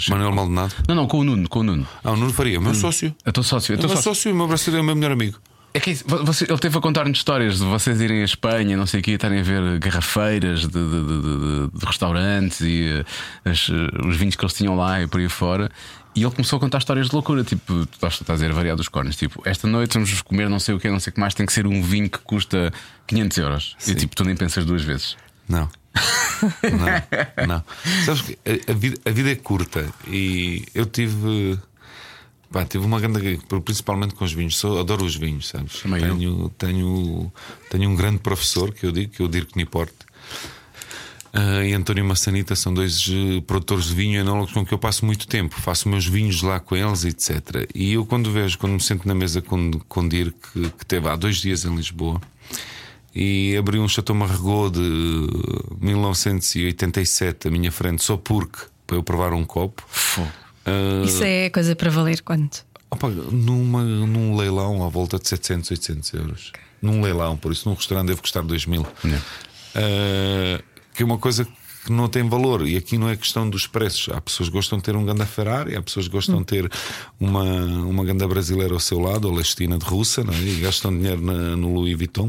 Speaker 2: Chamam?
Speaker 4: Manuel Maldonado.
Speaker 2: Não, não, com o Nuno, com o Nuno.
Speaker 4: Ah, o Nuno Faria, meu sócio.
Speaker 2: É teu sócio. É
Speaker 4: É
Speaker 2: teu
Speaker 4: meu
Speaker 2: sócio.
Speaker 4: sócio, o meu brasileiro é o meu melhor amigo.
Speaker 2: É que é você- ele teve a contar-nos histórias de vocês irem à Espanha, não sei o quê, estarem a ver garrafeiras de, de- de- de- de restaurantes e eh, as, eh, os vinhos que eles tinham lá e por aí fora. E ele começou a contar histórias de loucura, tipo, tu estás a dizer variado dos cornos, tipo, esta noite vamos comer não sei o que, não sei o que mais, tem que ser um vinho que custa 500 euros. E tipo, tu nem pensas duas vezes.
Speaker 4: Não. não, não. Sabes que a, a vida, a vida é curta e eu tive. Pá, tive uma grande. Principalmente com os vinhos. Sou, adoro os vinhos, sabes?
Speaker 2: Também eu.
Speaker 4: tenho, tenho, tenho um grande professor que eu digo, que é o Dirk Niporte. Ah, e António Massanita são dois eh, produtores de vinho enólogos com que eu passo muito tempo, faço meus vinhos lá com eles, etc. E eu, quando vejo, quando me sento na mesa com, com Dirk, que, que teve há dois dias em Lisboa, e abri um Chateau Margaux de 1987 à minha frente, só porque, para eu provar um copo. Ah,
Speaker 3: Isso é coisa para valer quanto?
Speaker 4: opa, numa, num leilão à volta de 700, 800 euros. Num leilão, por isso num restaurante deve custar 2 mil. Ah, que é uma coisa que não tem valor. E aqui não é questão dos preços. Há pessoas que gostam de ter um ganda Ferrari, há pessoas que gostam de ter uma, uma ganda brasileira ao seu lado, ou Lestina de russa, não é? e gastam dinheiro na- no Louis Vuitton.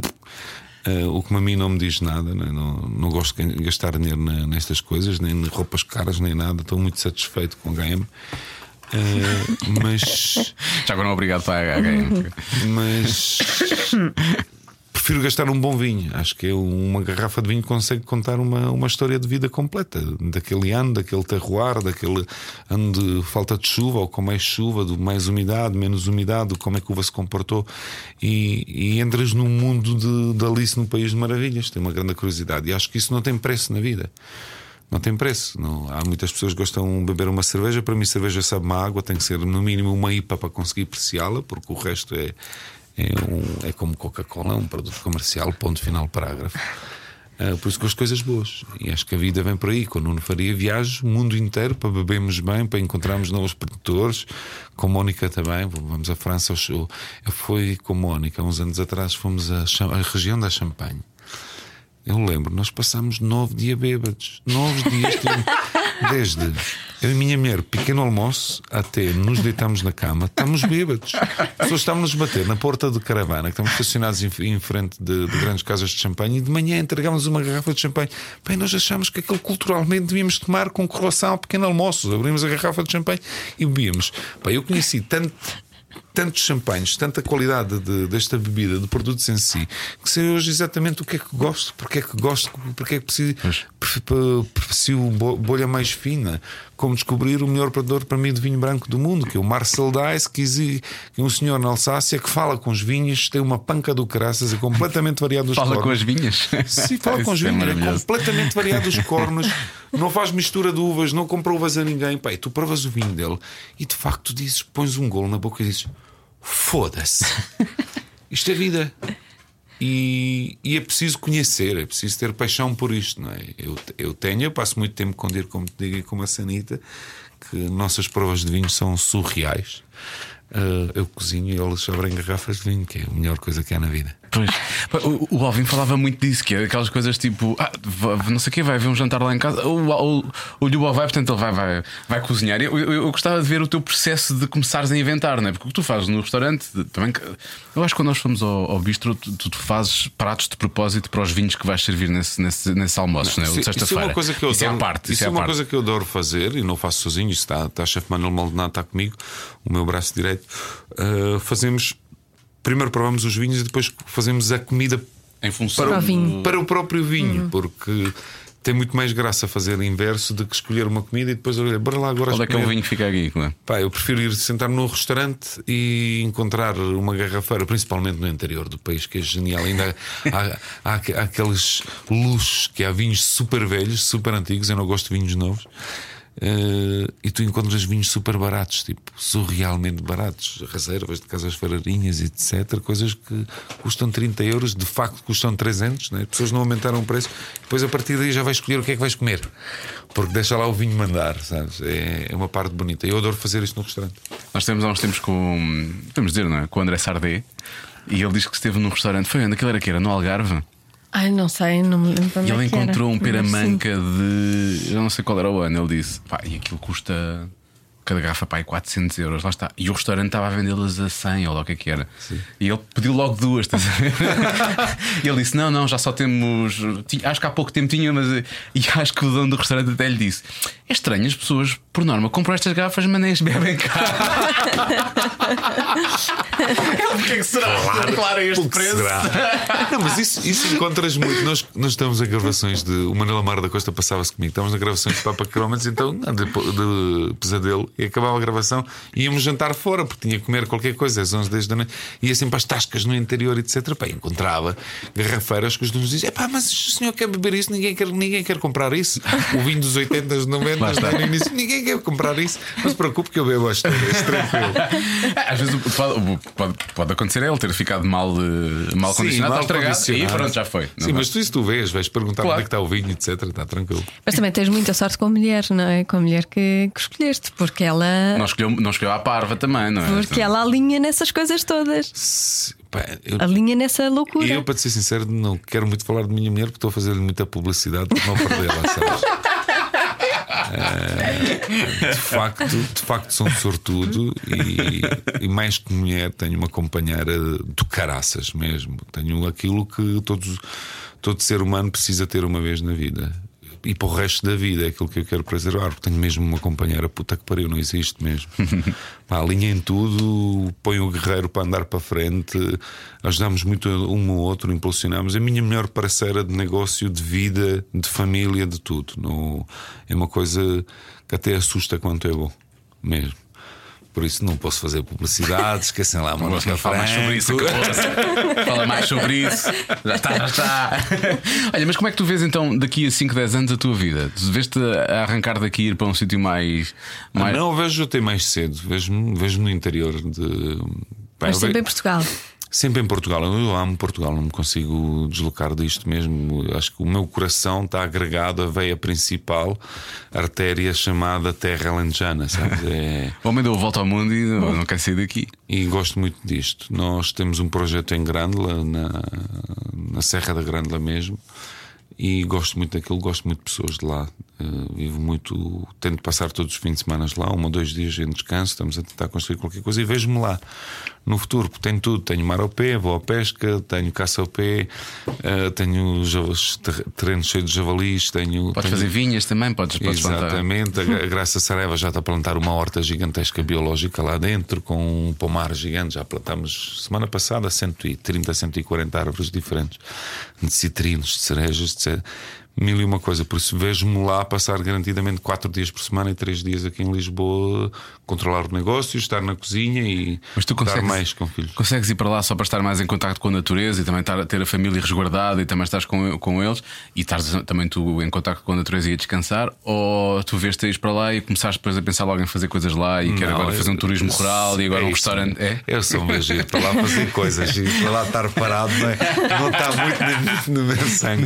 Speaker 4: Ah, o que a mim não me diz nada, não, é? não, não gosto de gastar dinheiro na- nestas coisas, nem em roupas caras, nem nada. Estou muito satisfeito com o HM. Ah, mas
Speaker 2: Já agora, obrigado para a HM.
Speaker 4: mas prefiro gastar um bom vinho. Acho que uma garrafa de vinho consegue contar uma, uma história de vida completa daquele ano, daquele terroir, daquele ano de falta de chuva ou com mais chuva, de mais umidade, menos umidade, de como é que a uva se comportou. E, e entras num mundo de, de Alice no País de Maravilhas. Tem uma grande curiosidade. E acho que isso não tem preço na vida. Não tem preço. Não. Há muitas pessoas que gostam de beber uma cerveja. Para mim, cerveja sabe uma água, tem que ser no mínimo uma IPA para conseguir apreciá-la, porque o resto é, é, um- é como Coca-Cola, é um produto comercial, ponto final, parágrafo. Ah, por isso com as coisas boas. E acho que a vida vem por aí. Quando Nuno Faria viaja o mundo inteiro para bebermos bem, para encontrarmos novos produtores. Com Mónica também. Vamos à França. ao show. Eu fui com Mónica, uns anos atrás, fomos à, à região da Champagne. Eu lembro, nós passámos nove dias bêbados. Nove dias. Desde eu e minha mulher, pequeno almoço, até nos deitámos na cama, estamos bêbados. As pessoas estavam-nos bater na porta de caravana, que estamos estacionados em, em frente de, de grandes casas de champanhe, e de manhã entregámos uma garrafa de champanhe. Bem, nós achámos que aquilo culturalmente devíamos tomar com croissant ao pequeno almoço. Abrimos a garrafa de champanhe e bebíamos. Bem, eu conheci tanto tantos champanhes, tanta qualidade de- desta bebida, de produtos em si, que sei hoje exatamente o que é que gosto, porque é que gosto, porque é que preciso, pre- pre- aprecio bo- bolha mais fina, como descobrir o melhor produtor para mim de vinho branco do mundo, que é o Marcel Dice, que, é um senhor na Alsácia que fala com os vinhos, tem uma panca do caraças, é completamente variado os
Speaker 2: Fala com
Speaker 4: cornos.
Speaker 2: as vinhas.
Speaker 4: Sim, fala com os
Speaker 2: Isso é
Speaker 4: vinhos, é completamente variado os cornos, não faz mistura de uvas, não compra uvas a ninguém. E tu provas o vinho dele e de facto dizes, pões um golo na boca e dizes: foda-se, isto é vida. E, e é preciso conhecer, é preciso ter paixão por isto, não é? Eu, eu tenho, eu passo muito tempo com dir, como te digo, e com a Sanita, que nossas provas de vinho são surreais. Ah, eu cozinho e eles abrem garrafas de vinho, que é a melhor coisa que há na vida.
Speaker 2: Pois. O, o Alvin falava muito disso, que é aquelas coisas tipo, ah, não sei o que, vai haver um jantar lá em casa. O, o, o Lhubo vai, portanto, ele vai, vai, vai cozinhar. Eu, eu, eu gostava de ver o teu processo de começares a inventar, não é? Porque o que tu fazes no restaurante, também. Eu acho que quando nós fomos ao, ao bistro, tu, tu, fazes pratos de propósito para os vinhos que vais servir nesse, nesse, nesse almoço, não é? O de
Speaker 4: Isso- é
Speaker 2: sexta-feira.
Speaker 4: uma coisa que eu
Speaker 2: Isso é
Speaker 4: adoro.
Speaker 2: parte.
Speaker 4: Isso, é
Speaker 2: a
Speaker 4: uma
Speaker 2: parte.
Speaker 4: coisa que eu adoro fazer e não faço sozinho. Está, está a chefe Manuel Maldonado está comigo, o meu braço direito. Uh, fazemos primeiro provamos os vinhos e depois fazemos a comida
Speaker 2: Em função
Speaker 4: para,
Speaker 3: o vinho.
Speaker 4: para o próprio vinho, porque tem muito mais graça fazer o inverso do que escolher uma comida e depois olha, bora lá agora
Speaker 2: Qual é que é o vinho que fica aqui? Claro.
Speaker 4: Pá, eu prefiro ir sentar num restaurante e encontrar uma garrafeira, principalmente no interior do país, que é genial. Ainda há, há, há aqueles luxos que há vinhos super velhos, super antigos. Eu não gosto de vinhos novos. Eh, e tu encontras vinhos super baratos, tipo surrealmente baratos, reservas de casas ferreirinhas, etc. Coisas que custam 30 euros, de facto custam 300. Né? As pessoas não aumentaram o preço. Depois a partir daí já vais escolher o que é que vais comer, porque deixa lá o vinho mandar, sabes? É, é uma parte bonita. Eu adoro fazer isto no restaurante.
Speaker 2: Nós temos há uns tempos com. Podemos dizer, não é? Com o André Sardé. E ele diz que esteve num restaurante. Foi onde? Aquilo era que era? No Algarve?
Speaker 3: Ai, não sei, não me lembro
Speaker 2: E ele
Speaker 3: é era.
Speaker 2: encontrou um
Speaker 3: Mas
Speaker 2: peramanca de. Eu não sei qual era o ano. Ele disse: pá, e aquilo custa. Cada garrafa, pá, é 400 euros. Lá está. E o restaurante estava a vendê-las a 100 ou lá o que é que era. E ele pediu logo duas. estás a ver? e ele disse: não, não, já só temos. Acho que há pouco tempo tinha, mas. E acho que o dono do restaurante até lhe disse: é estranho, as pessoas, por norma, compram estas garrafas, mas nem as bebem cá. porquê que será? Claro, a este preço.
Speaker 4: será? Não, mas isso, isso encontras muito. Nós, nós estamos a gravações de. O Manuel Amaro da Costa passava-se comigo. Estávamos na gravações de Papa Quilómetros, então, de, de pesadelo, e acabava a gravação, íamos jantar fora, porque tinha que comer qualquer coisa às 11, 10 da noite. Ia sempre às tascas no interior, etc. Pá, encontrava garrafeiras que os donos diziam: pá, mas o senhor quer beber isso? Ninguém quer, ninguém quer comprar isso. O vinho dos 80, dos 90,
Speaker 2: Lá está.
Speaker 4: no início, ninguém quer comprar isso. Não se preocupe que eu bebo três, tranquilo.
Speaker 2: Às vezes o que pode, pode, pode acontecer é ele ter ficado mal, eh, mal
Speaker 4: Sim,
Speaker 2: condicionado,
Speaker 4: mal
Speaker 2: estragado.
Speaker 4: condicionado.
Speaker 2: E pronto, já foi. Não
Speaker 4: Sim, mas tu, isso tu vês, vais perguntar
Speaker 2: Claro.
Speaker 4: onde é que está o vinho, etc. Está tranquilo.
Speaker 3: Mas também tens muita sorte com a mulher, não é? Com a mulher que, que escolheste, porque ela.
Speaker 2: não, escolheu, não escolheu a parva também, não é?
Speaker 3: Porque ela alinha nessas coisas todas.
Speaker 4: Se- pá, eu,
Speaker 3: Alinha nessa loucura.
Speaker 4: e eu, para te ser sincero, não quero muito falar de minha mulher porque estou a fazer-lhe muita publicidade para não perdê-la, sabes? Eh, de, facto, de facto, sou um sortudo e, e mais que mulher, tenho uma companheira do caraças mesmo. Tenho aquilo que todos, todo ser humano precisa ter uma vez na vida. E para o resto da vida é aquilo que eu quero preservar, porque tenho mesmo uma companheira puta que pariu, não existe mesmo. Pá, alinha em tudo, põe o guerreiro para andar para frente, ajudamos muito um ao outro, impulsionamos. É a minha melhor parceira de negócio, de vida, de família, de tudo. Não, é uma coisa que até assusta quanto é bom, mesmo. Por isso não posso fazer publicidade, esquecem lá,
Speaker 2: Não
Speaker 4: mano.
Speaker 2: falar mais sobre isso. Fala mais sobre isso. Já está, já está. Olha, mas como é que tu vês então daqui a 5, 10 anos a tua vida? Tu vês-te a arrancar daqui e ir para um sítio mais. Mais...
Speaker 4: Não, vejo até mais cedo, vejo-me vejo no interior de.
Speaker 3: Mas sempre em Portugal.
Speaker 4: Sempre em Portugal. Eu amo Portugal, não me consigo deslocar disto mesmo. Acho que o meu coração está agregado à veia principal, artéria chamada Terra Alentejana, sabes? É...
Speaker 2: O homem deu a volta ao mundo e não, não quer sair daqui.
Speaker 4: E gosto muito disto. Nós temos um projeto em Grândola, na, na Serra da Grândola mesmo, E gosto muito daquilo, gosto muito de pessoas de lá. Uh, vivo muito, tento passar todos os fins de semana lá, um ou dois dias em descanso, estamos a tentar construir qualquer coisa e vejo-me lá no futuro, porque tenho tudo: tenho mar ao pé, vou à pesca, tenho caça ao pé, uh, tenho terrenos cheios de javalis, tenho.
Speaker 2: Podes
Speaker 4: tenho...
Speaker 2: fazer vinhas também, podes, podes
Speaker 4: Exatamente,
Speaker 2: plantar.
Speaker 4: a Graça Saraiva já está a plantar uma horta gigantesca biológica lá dentro, com um pomar gigante. Já plantámos semana passada 130, 140 árvores diferentes, de citrinos, de cerejas, etc mil e uma coisa. Por isso vejo-me lá passar garantidamente quatro dias por semana e três dias aqui em Lisboa, controlar o negócio, estar na cozinha e
Speaker 2: Mas tu
Speaker 4: estar mais com filhos.
Speaker 2: Consegues ir para lá só para estar mais em contato com a natureza e também estar, ter a família resguardada e também estás com, com eles e estás também tu em contato com a natureza e a descansar? Ou tu vês-te ir para lá e começaste depois a pensar logo em fazer coisas lá e quer agora fazer um turismo rural e agora é um restaurante? É?
Speaker 4: Eu sou um ir para lá fazer coisas e para lá estar parado não, é? não está muito no meu sangue.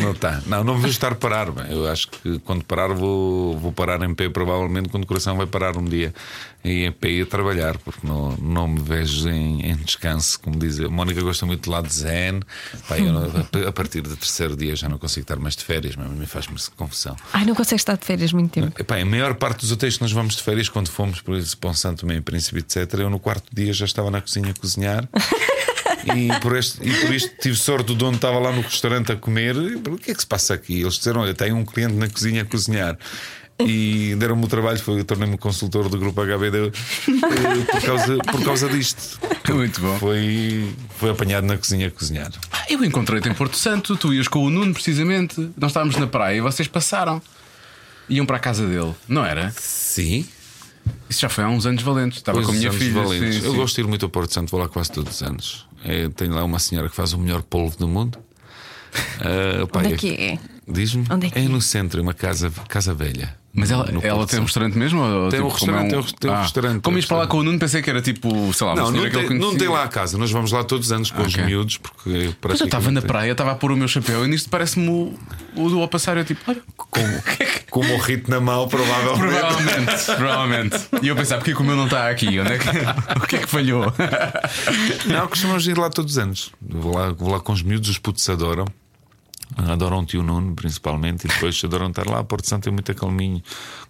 Speaker 4: Não está. Não, não vou estar a parar. Eu acho que quando parar, vou, vou parar em pé, provavelmente, quando o coração vai parar um dia e em pé a trabalhar, porque não, não me vejo em, em descanso, como diz. A Mónica gosta muito de lá de zen. Pá, eu, a partir do terceiro dia já não consigo estar mais de férias, mas me faz-me confusão.
Speaker 3: Ai, não consegues estar de férias muito tempo.
Speaker 4: Pá, a maior parte dos hotéis que nós vamos de férias, quando fomos por isso, para um Santo Meio Príncipe, etc., eu no quarto dia já estava na cozinha a cozinhar. E por, este, e por isto tive sorte, do dono estava lá no restaurante a comer. O que é que se passa aqui? Eles disseram: Olha, tem um cliente na cozinha a cozinhar. E deram-me o trabalho, foi, tornei-me consultor do grupo HBD eh, por causa, por causa disto.
Speaker 2: Muito bom.
Speaker 4: Foi, foi apanhado na cozinha a cozinhar.
Speaker 2: Ah, eu encontrei-te em Porto Santo, tu ias com o Nuno precisamente. Nós estávamos na praia e vocês passaram. Iam para a casa dele, não era?
Speaker 4: Sim.
Speaker 2: Isso já foi há uns anos valentes. Estava
Speaker 4: pois
Speaker 2: com a minha filha.
Speaker 4: Sim, eu sim. gosto de ir muito a Porto Santo, vou lá quase todos os anos. É, tenho lá uma senhora que faz o melhor polvo do mundo.
Speaker 3: Uh, pá, Onde é que é?
Speaker 4: Diz-me?
Speaker 3: Onde é que é?
Speaker 4: É no centro, uma casa, casa velha.
Speaker 2: Mas ela, ela tem um restaurante mesmo?
Speaker 4: Tem um restaurante, é um... tem um ah, restaurante.
Speaker 2: Como ias para lá com o Nuno, pensei que era tipo, sei lá,
Speaker 4: não, não tem, não tem lá a casa. Nós vamos lá todos os anos com okay. os miúdos, porque
Speaker 2: Mas eu estava na praia, estava a pôr o meu chapéu e nisto parece-me o, o do ao passar. Eu tipo, olha,
Speaker 4: com, com o morrito na mão, provavelmente.
Speaker 2: provavelmente, provavelmente. E eu pensava, porque o meu não está aqui? Onde é que, o que é que falhou?
Speaker 4: Não, costumamos ir lá todos os anos. Vou lá, vou lá com os miúdos, os putos adoram. Adoram o tio Nuno, principalmente, e depois adoram estar lá. Porto Santo é muito calminho.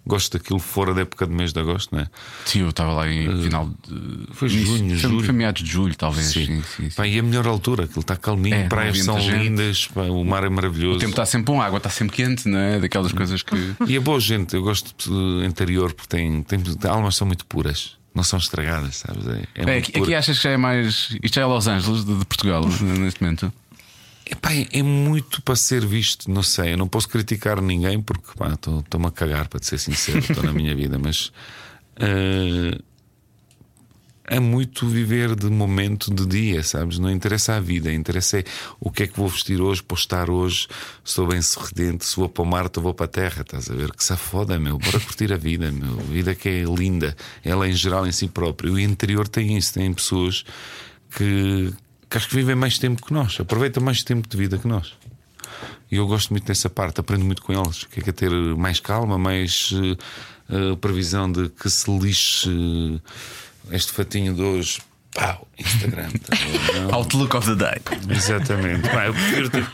Speaker 4: Gosto daquilo fora da época de mês de agosto, não é?
Speaker 2: Sim, eu estava lá em uh, final de.
Speaker 4: Foi junho, julho.
Speaker 2: Foi meados de julho, talvez. Sim. Sim, sim, sim.
Speaker 4: Pá, e é a melhor altura, aquilo está calminho, é, praias são lindas, pá, o mar é maravilhoso.
Speaker 2: O tempo está sempre bom, a água está sempre quente, não é? Daquelas coisas que.
Speaker 4: E é boa gente, eu gosto de interior porque tem, tem, almas são muito puras não são estragadas, sabes? É,
Speaker 2: é, é aqui, aqui, achas que já é mais. Isto já é Los Angeles de, de Portugal neste momento?
Speaker 4: Epá, é muito para ser visto, não sei. Eu não posso criticar ninguém porque estou-me a cagar, para ser sincero, estou na minha vida, mas uh, é muito viver de momento de dia, sabes? Não interessa a vida, interessa é o que é que vou vestir hoje, postar hoje, sou bem sorridente, se vou para o mar, ou vou para a terra, estás a ver? Que se foda, meu, bora curtir a vida, meu. A vida que é linda, ela em geral em si própria. O interior tem isso, tem pessoas que que acho que vivem mais tempo que nós, aproveitam mais tempo de vida que nós. E eu gosto muito dessa parte, aprendo muito com eles. Que é, que é ter mais calma, mais uh, previsão de que se lixe uh, este fatinho de hoje. Pau, Instagram.
Speaker 2: Tá Outlook of the day.
Speaker 4: Exatamente. Pá, eu prefiro ter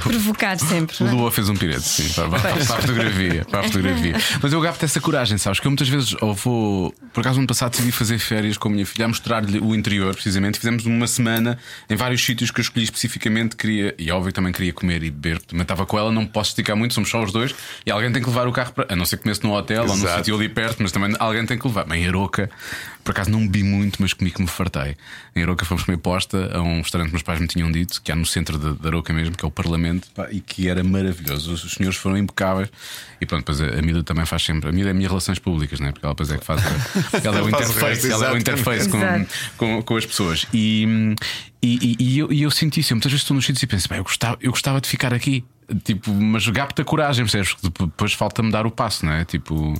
Speaker 3: Provocar sempre.
Speaker 2: O Lua fez um pirete, sim, para, para, para, a fotografia, para a fotografia. Mas eu gasto essa coragem, sabes? Que eu muitas vezes, ou vou. Por acaso, no ano passado decidi fazer férias com a minha filha, a mostrar-lhe o interior, precisamente. Fizemos uma semana em vários sítios que eu escolhi especificamente. Queria, e óbvio, também queria comer e beber. Também estava com ela, não posso esticar muito, somos só os dois. E alguém tem que levar o carro para. A não ser que comece no hotel Exato. ou no sítio ali perto, mas também alguém tem que levar. Bem, Aroca, por acaso não bebi muito, mas comi que me fartei. Em Aroca fomos comer posta a um restaurante que meus pais me tinham dito, que há no centro da Aroca mesmo, que é o Parlamento, pá, e que era maravilhoso. Os, os senhores foram impecáveis. E pronto, depois a, a Mida também faz sempre. A Mida é a minha relações públicas, né? porque ela depois é que faz. ela é o interface, ela é o interface com, com, com, as pessoas. E, e, e, e eu, e eu senti isso. Eu muitas vezes estou nos sítios e penso, eu, gostava, eu gostava de ficar aqui. Tipo, mas gapta coragem, percebes? Porque depois falta-me dar o passo, não é? Tipo,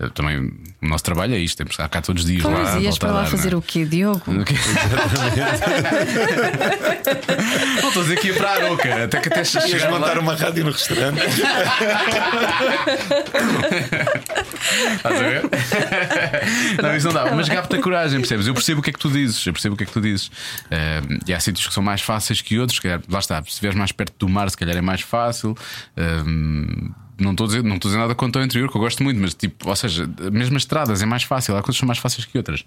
Speaker 2: eh, também o nosso trabalho é isto, temos que estar cá todos os dias
Speaker 3: Pois,
Speaker 2: lá.
Speaker 3: ias para
Speaker 2: a
Speaker 3: lá
Speaker 2: dar,
Speaker 3: fazer
Speaker 2: não
Speaker 3: o quê, Diogo?
Speaker 2: é? O quê? Não estou a dizer que ia para a Aroca, até que até chegar
Speaker 4: montar uma rádio no restaurante.
Speaker 2: Estás a ver? não, isso não dá. Mas gapta coragem, percebes? Eu percebo o que é que tu dizes. Eu percebo o que é que tu dizes. Eh, e há sítios que são mais fáceis que outros. se calhar, lá está, se estiveres mais perto do mar, se calhar é mais fácil. Eh, não estou a dizer, não estou a dizer nada contra o interior, que eu gosto muito, mas tipo, ou seja, mesmo as estradas é mais fácil. Há coisas que são mais fáceis que outras.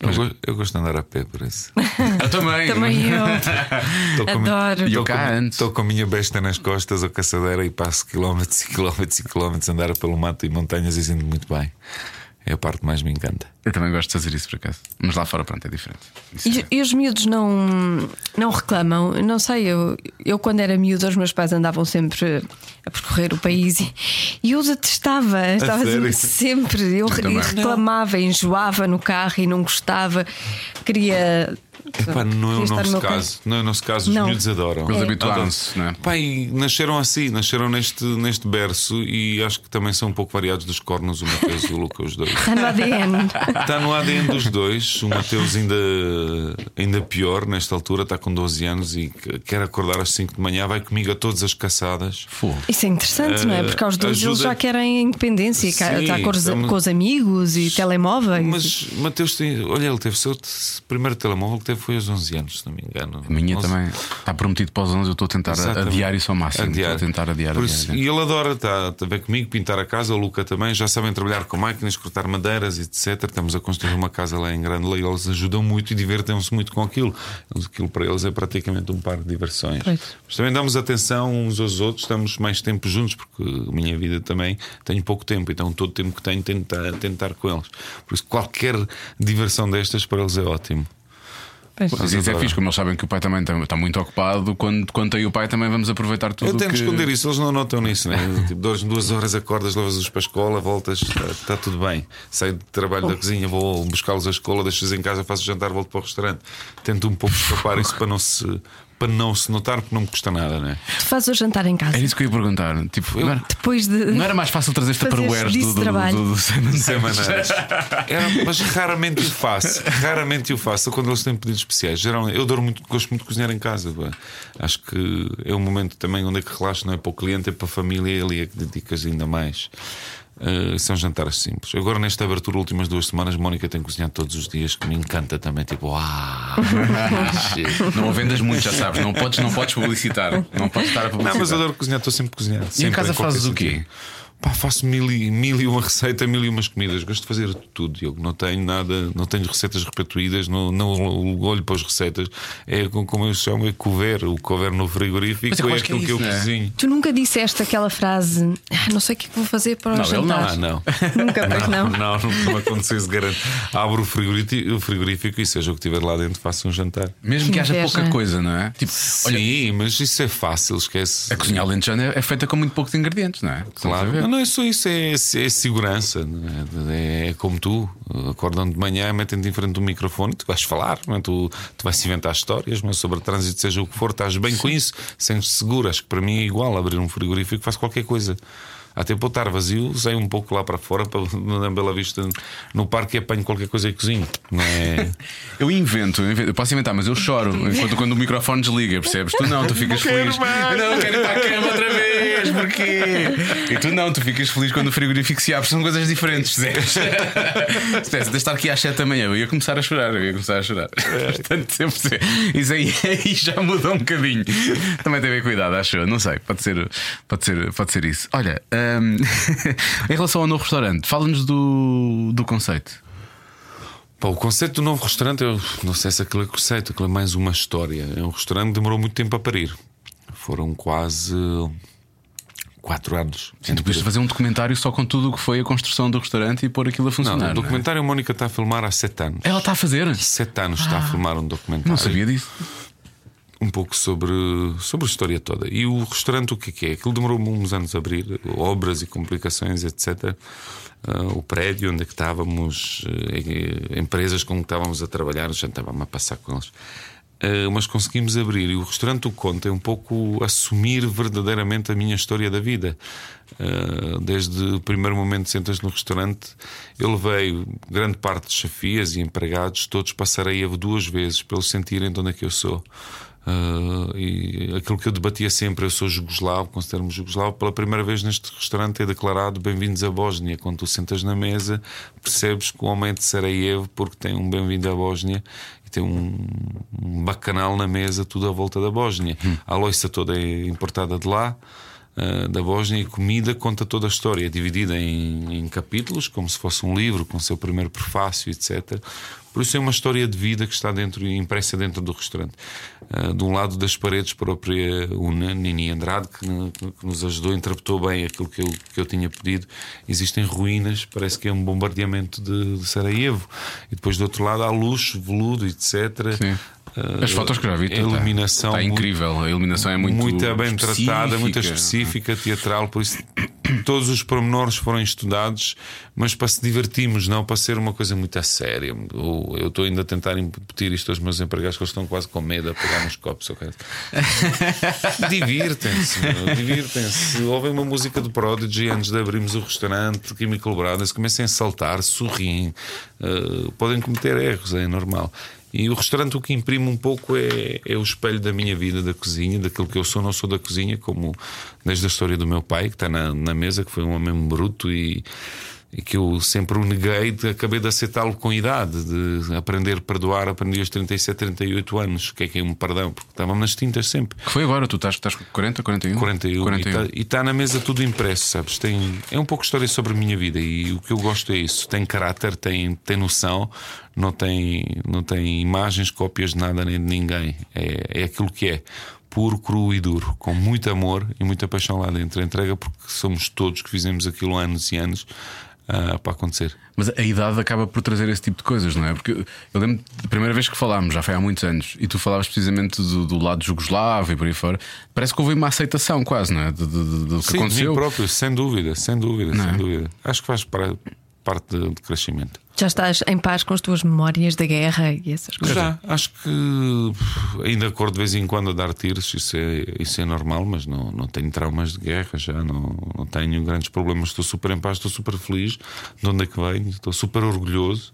Speaker 4: Eu, go- eu gosto de andar a pé, por isso.
Speaker 2: Eu também.
Speaker 3: Também eu.
Speaker 4: Estou com a minha-
Speaker 3: Adoro.
Speaker 2: Eu
Speaker 4: estou
Speaker 2: cá
Speaker 4: com-
Speaker 2: antes.
Speaker 4: Estou com a minha besta nas costas, a caçadeira, e passo quilómetros e quilómetros e quilómetros a andar pelo mato e montanhas e sinto muito bem. É a parte que mais me encanta.
Speaker 2: Eu também gosto de fazer isso por acaso. Mas lá fora, pronto, é diferente.
Speaker 3: E,
Speaker 2: é-
Speaker 3: e os miúdos não, não reclamam? Eu Não sei, eu, eu quando era miúdo, os meus pais andavam sempre a percorrer o país e, e eu detestava, estava
Speaker 4: sério?
Speaker 3: sempre. Eu,
Speaker 2: também.
Speaker 3: reclamava, enjoava no carro e não gostava, queria.
Speaker 4: Epá, não é o
Speaker 3: no
Speaker 4: nosso
Speaker 3: meu
Speaker 4: caso. Não é o nosso caso. Os
Speaker 3: Não.
Speaker 4: miúdos adoram.
Speaker 2: Eles
Speaker 3: É.
Speaker 2: habituaram-se, não é?
Speaker 4: Pai, nasceram assim, nasceram neste, neste berço e acho que também são um pouco variados dos cornos, o Mateus e o Luca, os dois.
Speaker 3: Está no ADN.
Speaker 4: Está no ADN dos dois. O Mateus ainda, ainda pior nesta altura, está com 12 anos e que- quer acordar às 5 de manhã, vai comigo a todas as caçadas.
Speaker 3: Isso é interessante, não é? Porque aos dois eles
Speaker 4: ajuda-
Speaker 3: já querem a independência,
Speaker 4: Sim,
Speaker 3: está com, os-
Speaker 4: estamos-
Speaker 3: com os amigos e telemóveis.
Speaker 4: Mas Mateus tem. Olha, ele teve o seu primeiro telemóvel que teve foi aos 11 anos, se não me engano.
Speaker 2: A minha
Speaker 4: 11.
Speaker 2: também está prometido para os 11. Eu estou a tentar
Speaker 4: Exatamente.
Speaker 2: adiar isso ao máximo.
Speaker 4: Adiar.
Speaker 2: Estou a tentar adiar.
Speaker 4: Por isso-
Speaker 2: adiar.
Speaker 4: E ele adora, está a ver comigo, pintar a casa, o Luca também, já sabem trabalhar com máquinas, cortar madeiras, etc. Estamos a construir uma casa lá em Grande e eles ajudam muito e divertem-se muito com aquilo. Aquilo para eles é praticamente um par de diversões.
Speaker 3: Pois.
Speaker 4: Mas também damos atenção uns aos outros, estamos mais tempo juntos, porque a minha vida também tenho pouco tempo, então todo o tempo que tenho tento estar, tento estar com eles. Por isso, qualquer diversão destas para eles é ótimo.
Speaker 3: Pois.
Speaker 2: Mas isso é fixe, como eles sabem que o pai também está, está muito ocupado. Quando, quando tem o pai, também vamos aproveitar tudo.
Speaker 4: Eu tento
Speaker 2: que...
Speaker 4: esconder isso, eles não notam nisso, né? tipo, duas, duas horas acordas, levas-os para a escola, voltas, está, está tudo bem. Saio de trabalho da cozinha, vou buscá-los à escola, deixo-os em casa, faço jantar, volto para o restaurante. Tento um pouco escapar isso para não se, para não se notar, porque não me custa nada, né?
Speaker 3: Tu fazes o jantar em casa.
Speaker 2: Era isso que eu ia perguntar. Tipo, não, era,
Speaker 3: Depois de.
Speaker 2: não era mais fácil trazer
Speaker 3: Fazeres
Speaker 2: tupperwares
Speaker 3: disso
Speaker 2: do, do, do,
Speaker 3: trabalho.
Speaker 2: do, do Sem
Speaker 4: Sem
Speaker 2: Maneiras?
Speaker 4: maneiras. Era, mas raramente o faço. Raramente o faço quando eles têm pedidos especiais. Geralmente, eu adoro muito, gosto muito de cozinhar em casa. pá. Acho que é um momento também onde é que relaxo, não é para o cliente, é para a família e ali é que dedicas ainda mais. Uh, são jantares simples. Agora, nesta abertura, últimas duas semanas, Mónica tem cozinhado todos os dias, que me encanta também. Tipo, uau!
Speaker 2: Não vendas muito, já sabes. Não podes, não podes publicitar. Não podes estar a publicitar.
Speaker 4: Não, mas eu adoro cozinhar, estou sempre a cozinhar.
Speaker 2: E em
Speaker 4: Sempre,
Speaker 2: casa
Speaker 4: qualquer
Speaker 2: fazes o quê?
Speaker 4: Pá, faço mil e, mil e uma receita, mil e umas comidas. Gosto de fazer tudo. Eu não tenho nada, não tenho receitas repetidas, não, não olho para as receitas. É com- como eu chamo, é couver, o couver no frigorífico,
Speaker 2: Mas eu
Speaker 4: é
Speaker 2: acho que é
Speaker 4: aquilo que,
Speaker 2: isso,
Speaker 4: eu
Speaker 2: não é?
Speaker 4: cozinho.
Speaker 3: Tu nunca disseste aquela frase, "Ah, não sei o que é que vou fazer para o
Speaker 2: Não, não.
Speaker 3: jantar.
Speaker 4: Ah, não.
Speaker 3: Nunca, pois não.
Speaker 4: Não, não, não aconteceu isso, garanto. Abro o frigorífico, o frigorífico e seja o que tiver lá dentro, faço um jantar.
Speaker 2: Mesmo
Speaker 3: Que
Speaker 2: que haja pouca coisa, não é? Tipo, olha,
Speaker 4: Sim, mas isso é fácil, esquece.
Speaker 2: a cozinha alentejana é é feita com muito poucos ingredientes, não é?
Speaker 4: Claro? Não, é só isso, é, é segurança. não É, É como tu, acordam de manhã, metem-te em frente do microfone, tu vais falar, é? tu, tu vais inventar histórias mas sobre trânsito, seja o que for, estás bem com isso, sentes-te seguro. Acho que para mim é igual abrir um frigorífico, faço qualquer coisa. Até para estar vazio, saio um pouco lá para fora, para, na Bela Vista, no parque e apanho qualquer coisa e cozinho. É?
Speaker 2: Eu invento, eu posso inventar, mas eu choro enquanto quando o microfone desliga, percebes? Tu não, tu ficas feliz.
Speaker 4: mais.
Speaker 2: Não quero ir para a cama outra vez, porquê? E tu não, tu ficas feliz quando o frigorífico se abre, são coisas diferentes, Zé. Se tivesse de estar aqui às 7 da manhã, eu ia começar a chorar, eu ia começar a chorar. Portanto, sempre. Isso aí, aí já mudou um bocadinho. Também tem a ver cuidado, acho eu. Não sei, pode ser, pode ser, pode ser isso. Olha, hum, em relação ao novo restaurante, fala-nos do, do conceito.
Speaker 4: Pá, o conceito do novo restaurante, eu não sei se aquilo é conceito, aquilo é mais uma história. É um restaurante que demorou muito tempo a parir. Foram quase quatro anos.
Speaker 2: Sim, tu podias fazer um documentário só com tudo o que foi a construção do restaurante e pôr aquilo a
Speaker 4: Não,
Speaker 2: funcionar.
Speaker 4: o
Speaker 2: não é?
Speaker 4: documentário a Mónica está a filmar há sete anos.
Speaker 2: Ela está a fazer?
Speaker 4: Sete anos está a filmar um documentário.
Speaker 2: Não sabia disso.
Speaker 4: Um pouco sobre, sobre a história toda. E o restaurante, o que é é? Aquilo demorou uns anos a abrir, obras e complicações, etc. Ah, o prédio onde é que estávamos, eh, empresas com que estávamos a trabalhar, já estávamos a passar com eles. Uh, mas conseguimos abrir. E o restaurante O Conto é um pouco assumir verdadeiramente a minha história da vida. Uh, desde o primeiro momento que sentas no restaurante, eu levei grande parte de chefias e empregados, todos para Sarajevo duas vezes, para eles sentirem de onde é que eu sou. Uh, e aquilo que eu debatia sempre, eu sou jugoslavo, considero-me jugoslavo. Pela primeira vez neste restaurante é declarado bem-vindos à Bósnia. Quando tu sentas na mesa, percebes que o homem é de Sarajevo porque tem um bem-vindo à Bósnia e tem um, um bacanal na mesa, tudo à volta da Bósnia. Hum. A loiça toda é importada de lá. Uh, da Bósnia e comida conta toda a história, é dividida em, em capítulos, como se fosse um livro, com o seu primeiro prefácio, etc. Por isso é uma história de vida que está dentro impressa dentro do restaurante. Uh, de um lado das paredes própria Una, Nini Andrade, que, que, nos ajudou, interpretou bem aquilo que eu, que eu tinha pedido. Existem ruínas, parece que é um bombardeamento de, de Sarajevo. E depois do outro lado há luxo, veludo, etc.
Speaker 2: Sim. As fotos que já vi,
Speaker 4: a iluminação
Speaker 2: está, está incrível. A iluminação é muito,
Speaker 4: muito bem tratada, muito específica, teatral. Por isso, todos os pormenores foram estudados, mas para se divertirmos, não para ser uma coisa muito a séria. Eu estou ainda a tentar impetir isto aos meus empregados, que eles estão quase com medo a pegar nos copos. divirtem-se, divirtem-se. Ouvem uma música do Prodigy antes de abrirmos o restaurante, Chemical Brothers, comecem a saltar, sorriem, uh, podem cometer erros, é normal. E o restaurante o que imprime um pouco é, é o espelho da minha vida, da cozinha, daquilo que eu sou. Não sou da cozinha, como desde a história do meu pai, que está na, na mesa, que foi um homem bruto e e que eu sempre o neguei, acabei de aceitá-lo com idade, de aprender a perdoar, aprendi aos 37, 38 anos, o que é que é um perdão, porque estávamos nas tintas sempre.
Speaker 2: Que foi agora, tu estás, estás com 40, 41?
Speaker 4: 41, 41. e está tá na mesa tudo impresso, sabes? Tem, é um pouco história sobre a minha vida e o que eu gosto é isso. Tem caráter, tem, tem noção, não tem, não tem imagens, cópias de nada nem de ninguém. É, é aquilo que é puro, cru e duro, com muito amor e muita paixão lá dentro. A entrega, porque somos todos que fizemos aquilo anos e anos uh, para acontecer.
Speaker 2: Mas a idade acaba por trazer esse tipo de coisas, não é? Porque eu lembro da primeira vez que falámos, já foi há muitos anos, e tu falavas precisamente do, do lado jugoslavo e por aí fora, parece que houve uma aceitação quase, não é? Do, do, do que
Speaker 4: Sim,
Speaker 2: aconteceu.
Speaker 4: Sim, próprio, sem dúvida, sem dúvida, não sem é? dúvida. Acho que faz para, parte de, de crescimento.
Speaker 3: Já estás em paz com as tuas memórias da guerra e essas coisas?
Speaker 4: Já, acho que ainda acordo de vez em quando a dar tiros, isso é, isso é normal, mas não, não tenho traumas de guerra já, não, não tenho grandes problemas. Estou super em paz, estou super feliz de onde é que venho, estou super orgulhoso,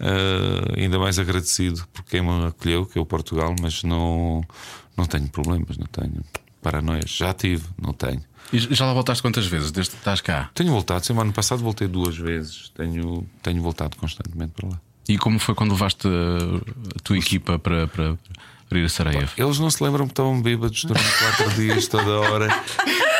Speaker 4: uh, ainda mais agradecido por quem me acolheu, que é o Portugal, mas não, não tenho problemas, não tenho paranoias. Já tive, não tenho.
Speaker 2: E já lá voltaste quantas vezes desde que estás cá?
Speaker 4: Tenho voltado, semana passado voltei duas vezes. Tenho, tenho voltado constantemente para lá.
Speaker 2: E como foi quando levaste a tua equipa para, para, para ir a Sarajevo?
Speaker 4: Eles não se lembram que estavam bêbados durante quatro dias, toda hora.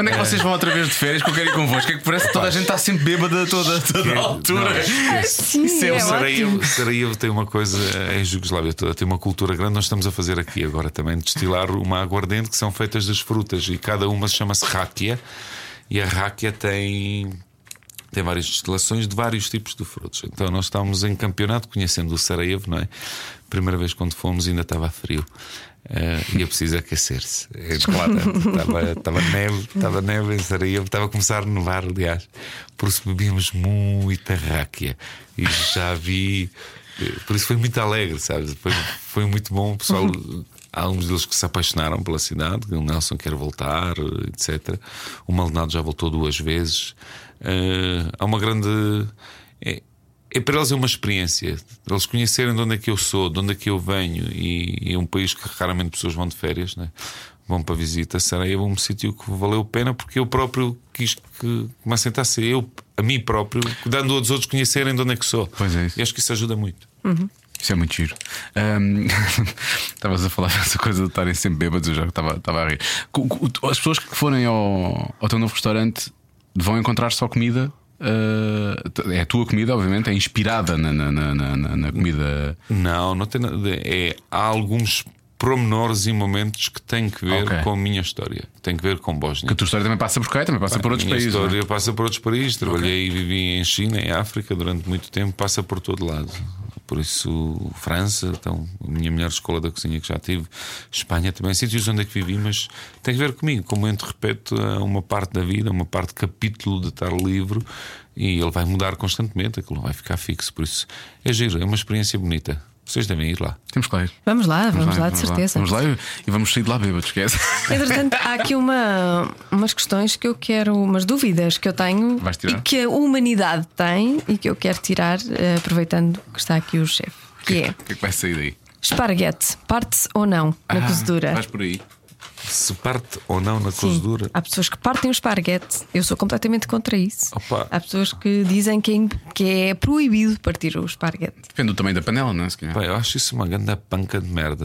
Speaker 2: Quando é que vocês vão outra vez de férias que eu quero ir convosco? É que parece que toda a gente está sempre bêbada toda, toda a altura.
Speaker 3: Não, Sim,
Speaker 4: Isso é,
Speaker 3: é
Speaker 4: Sarajevo, Sarajevo tem uma coisa, em Jugoslávia toda, tem uma cultura grande. Nós estamos a fazer aqui agora também destilar uma aguardente que são feitas das frutas e cada uma chama-se ráquia. E a ráquia tem tem várias destilações de vários tipos de frutos. Então nós estávamos em campeonato conhecendo o Sarajevo, não é? Primeira vez quando fomos ainda estava frio. Uh, e é preciso aquecer-se. Claro, estava, estava neve, estava neve em Sarajevo, estava a começar a nevar, aliás. Por isso bebíamos muita ráquia. E já vi. Eh, por isso foi muito alegre, sabes? Foi, foi muito bom. O pessoal, há alguns deles que se apaixonaram pela cidade. O Nelson quer voltar, etc. O Maldonado já voltou duas vezes. Uh, há uma grande. É, é para eles é uma experiência. Eles conhecerem de onde é que eu sou, de onde é que eu venho, e, é um país que raramente pessoas vão de férias, né? vão para visita. Sarajevo é um sítio que valeu a pena porque eu próprio quis que me assentasse eu, a mim próprio, dando aos outros conhecerem de onde é que sou.
Speaker 2: Pois é isso.
Speaker 4: E acho que isso ajuda muito.
Speaker 3: Uhum.
Speaker 2: Isso é muito giro. Estavas um, a falar dessa coisa de estarem sempre bêbados, eu já estava, estava a rir. As pessoas que forem ao, ao teu novo restaurante vão encontrar só comida Uh, é a tua comida, obviamente, é inspirada na, na, na, na comida.
Speaker 4: Não, não tem nada. É, há alguns promenores e momentos que têm que ver okay. com a minha história, que têm que ver com Bósnia.
Speaker 2: Que a tua história também passa por cá, também passa por outros
Speaker 4: minha
Speaker 2: países.
Speaker 4: A história é? passa por outros países. Trabalhei okay. e vivi em China, em África durante muito tempo, passa por todo lado. Por isso, França, então, a minha melhor escola da cozinha que já tive, Espanha também, sítios onde é que vivi, mas tem que ver comigo. Como eu interpreto uma parte da vida, uma parte capítulo de estar livre e ele vai mudar constantemente, aquilo vai ficar fixo. Por isso, é giro, é uma experiência bonita. Vocês devem ir lá.
Speaker 2: Temos que ir.
Speaker 3: Vamos lá, vamos, lá, de certeza.
Speaker 2: Vamos lá e- vamos sair de lá bêbados, esquece.
Speaker 3: Entretanto, há aqui uma, umas questões que eu quero, umas dúvidas que eu tenho e que a humanidade tem e que eu quero tirar, eh, aproveitando que está aqui o chefe. Que é
Speaker 2: O que é que vai sair daí?
Speaker 3: esparguete, parte-se ou não na
Speaker 2: Ah,
Speaker 3: cozedura?
Speaker 2: Vais por aí.
Speaker 4: Se parte ou não na
Speaker 3: Sim.
Speaker 4: cozedura.
Speaker 3: Há pessoas que partem o esparguete, eu sou completamente contra isso.
Speaker 4: Opa.
Speaker 3: Há pessoas que dizem que é, que é proibido partir o esparguete.
Speaker 2: Depende do tamanho da panela, não é? Se calhar.
Speaker 4: Pá, eu acho isso uma grande panca de merda.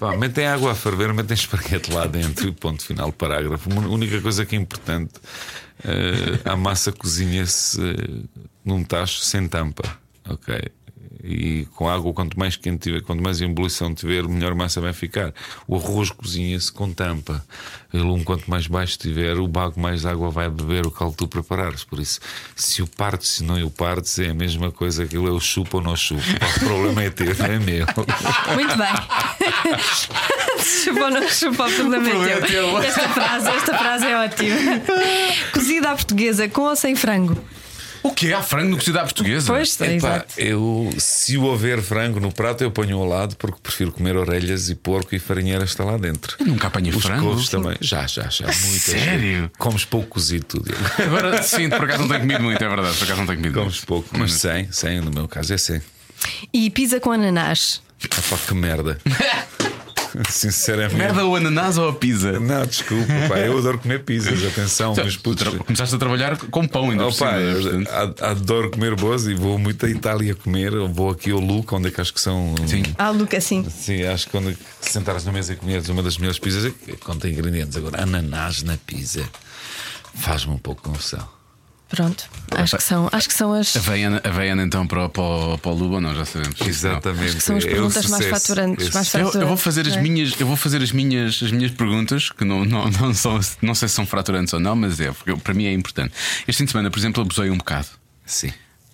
Speaker 4: Pá, metem água a ferver, metem esparguete lá dentro e ponto final, parágrafo. A única coisa que é importante: eh, a massa cozinha-se eh, num tacho sem tampa, ok? E com água, quanto mais quente tiver, quanto mais ebulição tiver, melhor massa vai ficar. O arroz cozinha-se com tampa. O lume, quanto mais baixo tiver, o bago mais água vai beber o caldo que tu preparares. Por isso, se o partes, se não o partes, é a mesma coisa. Aquilo é o chupa ou não chupa. O problema é teu, não é meu.
Speaker 3: Muito bem. chupa ou não chupa, o problema é teu. Esta frase, esta frase é ótima. Cozida à portuguesa, com ou sem frango?
Speaker 2: O que é? Há frango no cozido à portuguesa?
Speaker 3: Pois, é,
Speaker 4: Epá, eu, se houver frango no prato, eu ponho ao lado porque prefiro comer orelhas e porco e farinheira está lá dentro.
Speaker 2: Nunca apanhei
Speaker 4: Os
Speaker 2: frango.
Speaker 4: couves também. Já, já, já. Muitas
Speaker 2: sério?
Speaker 4: Comes pouco cozido tudo.
Speaker 2: Agora sim, por acaso não tenho comido muito, é verdade. Por acaso não tenho comido
Speaker 4: Comes
Speaker 2: muito.
Speaker 4: pouco, mas 100, 100, no meu caso é 100.
Speaker 3: E pizza com ananás.
Speaker 4: Epá, que merda. Sinceramente.
Speaker 2: Merda ou ananás ou a pizza?
Speaker 4: Não, desculpa, pá, eu adoro comer pizzas, atenção, meus putos.
Speaker 2: Começaste a trabalhar com pão ainda por
Speaker 4: Opa,
Speaker 2: cima,
Speaker 4: ad- adoro comer boas e vou muito à Itália comer. Eu vou aqui ao Luca, onde é que acho que são.
Speaker 2: Sim.
Speaker 3: Ah, Luca, sim.
Speaker 4: Sim, acho que quando sentares na mesa e comeres uma das melhores pizzas é que contém ingredientes. Agora, ananás na pizza faz-me um pouco de confusão.
Speaker 3: Pronto. Acho que são, acho que são as.
Speaker 2: Havaiana, Havaiana então para, o- para, o- para o Luba, não, já sabemos.
Speaker 4: Exatamente.
Speaker 3: que são as
Speaker 4: é
Speaker 3: perguntas mais faturantes, mais
Speaker 2: Eu, eu vou
Speaker 3: Fraturantes,
Speaker 2: fazer as
Speaker 3: não é?
Speaker 2: minhas, eu vou fazer as minhas, as minhas perguntas que não, não, não, são, não sei se são fraturantes ou não, mas é, porque eu- para mim é importante. Este fim de semana, por exemplo, abusei um bocado.
Speaker 4: Sim.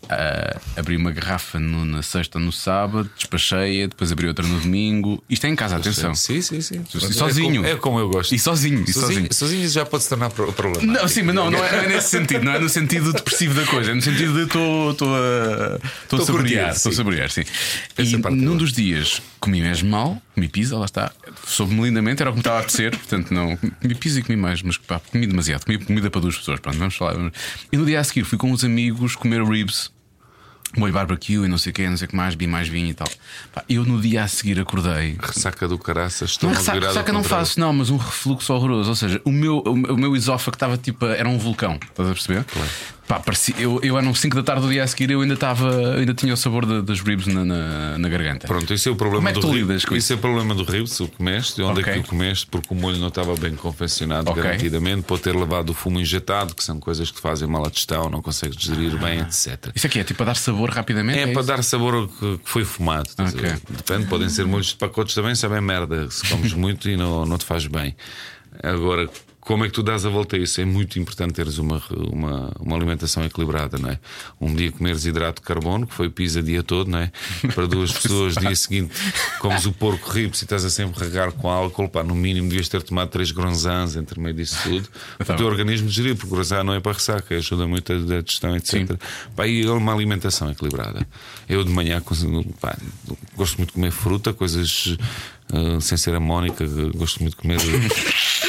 Speaker 2: Ah, abri uma garrafa no- na sexta, no sábado, despachei-a, depois abri outra no domingo. Isto é em casa, atenção.
Speaker 4: Sim, sim, sim.
Speaker 2: E sozinho.
Speaker 4: É como, é como eu gosto.
Speaker 2: E sozinho, e sozinho.
Speaker 4: sozinho já pode se tornar pro- problema.
Speaker 2: Não, sim, mas não, não é, não é nesse sentido, não é no sentido depressivo da coisa, é no sentido de estou a, a
Speaker 4: Estou a
Speaker 2: saborear, estou a
Speaker 4: sim.
Speaker 2: saborear, sim. E
Speaker 4: é
Speaker 2: num dos dias comi mesmo mal, comi pizza, lá está, soube-me lindamente, era o que me estava a apetecer, portanto não, comi pizza e comi mais, mas pá, comi demasiado, comi comida para duas pessoas, pronto, vamos falar. E no dia a seguir fui com uns amigos comer ribs. Molho barbecue e não sei o que, não sei o que mais, vi mais vinho e tal. Pá, eu no dia a seguir acordei
Speaker 4: Ressaca do caraças, estou
Speaker 2: ressaca,
Speaker 4: virado
Speaker 2: ressaca não faço, não, mas um refluxo horroroso. Ou seja, o meu, o meu- esófago estava tipo. Era um vulcão, estás a perceber? Pá, parecia, eu, eu eram 5 da tarde do dia a seguir, eu ainda estava. ainda tinha o sabor da- das ribs na, na, na garganta.
Speaker 4: Pronto, isso é o problema
Speaker 2: Como é que
Speaker 4: do
Speaker 2: tu lidas com
Speaker 4: Isso é o problema do rio, se o comeste, onde
Speaker 2: Ok.
Speaker 4: é que tu comeste, porque o molho não estava bem confeccionado
Speaker 2: Ok.
Speaker 4: garantidamente, pode ter levado o fumo injetado, que são coisas que fazem mal à digestão, não consegues digerir bem, etc.
Speaker 2: Isso aqui é tipo para dar sabor rapidamente?
Speaker 4: É, para
Speaker 2: isso?
Speaker 4: dar sabor ao que foi fumado. estás a
Speaker 2: Ok.
Speaker 4: ver? Depende, podem ser molhos de pacotes também, sabem merda. Se comes muito e não, não te faz bem. Agora, como é que tu dás a volta a isso? É muito importante teres uma, uma, uma alimentação equilibrada, não é? Um dia comeres hidrato de carbono, que foi pizza dia todo, não é? Para duas pessoas, dia seguinte comes o porco rips e estás a sempre regar com álcool, pá, no mínimo devias ter tomado três gronzans entre meio disso tudo, o teu organismo digerir, porque o gronzan não é para ressaca, ajuda muito a digestão, etc. Pá, e é uma alimentação equilibrada. Eu de manhã pá, gosto muito de comer fruta, coisas ah, sem ser amónica, gosto muito de comer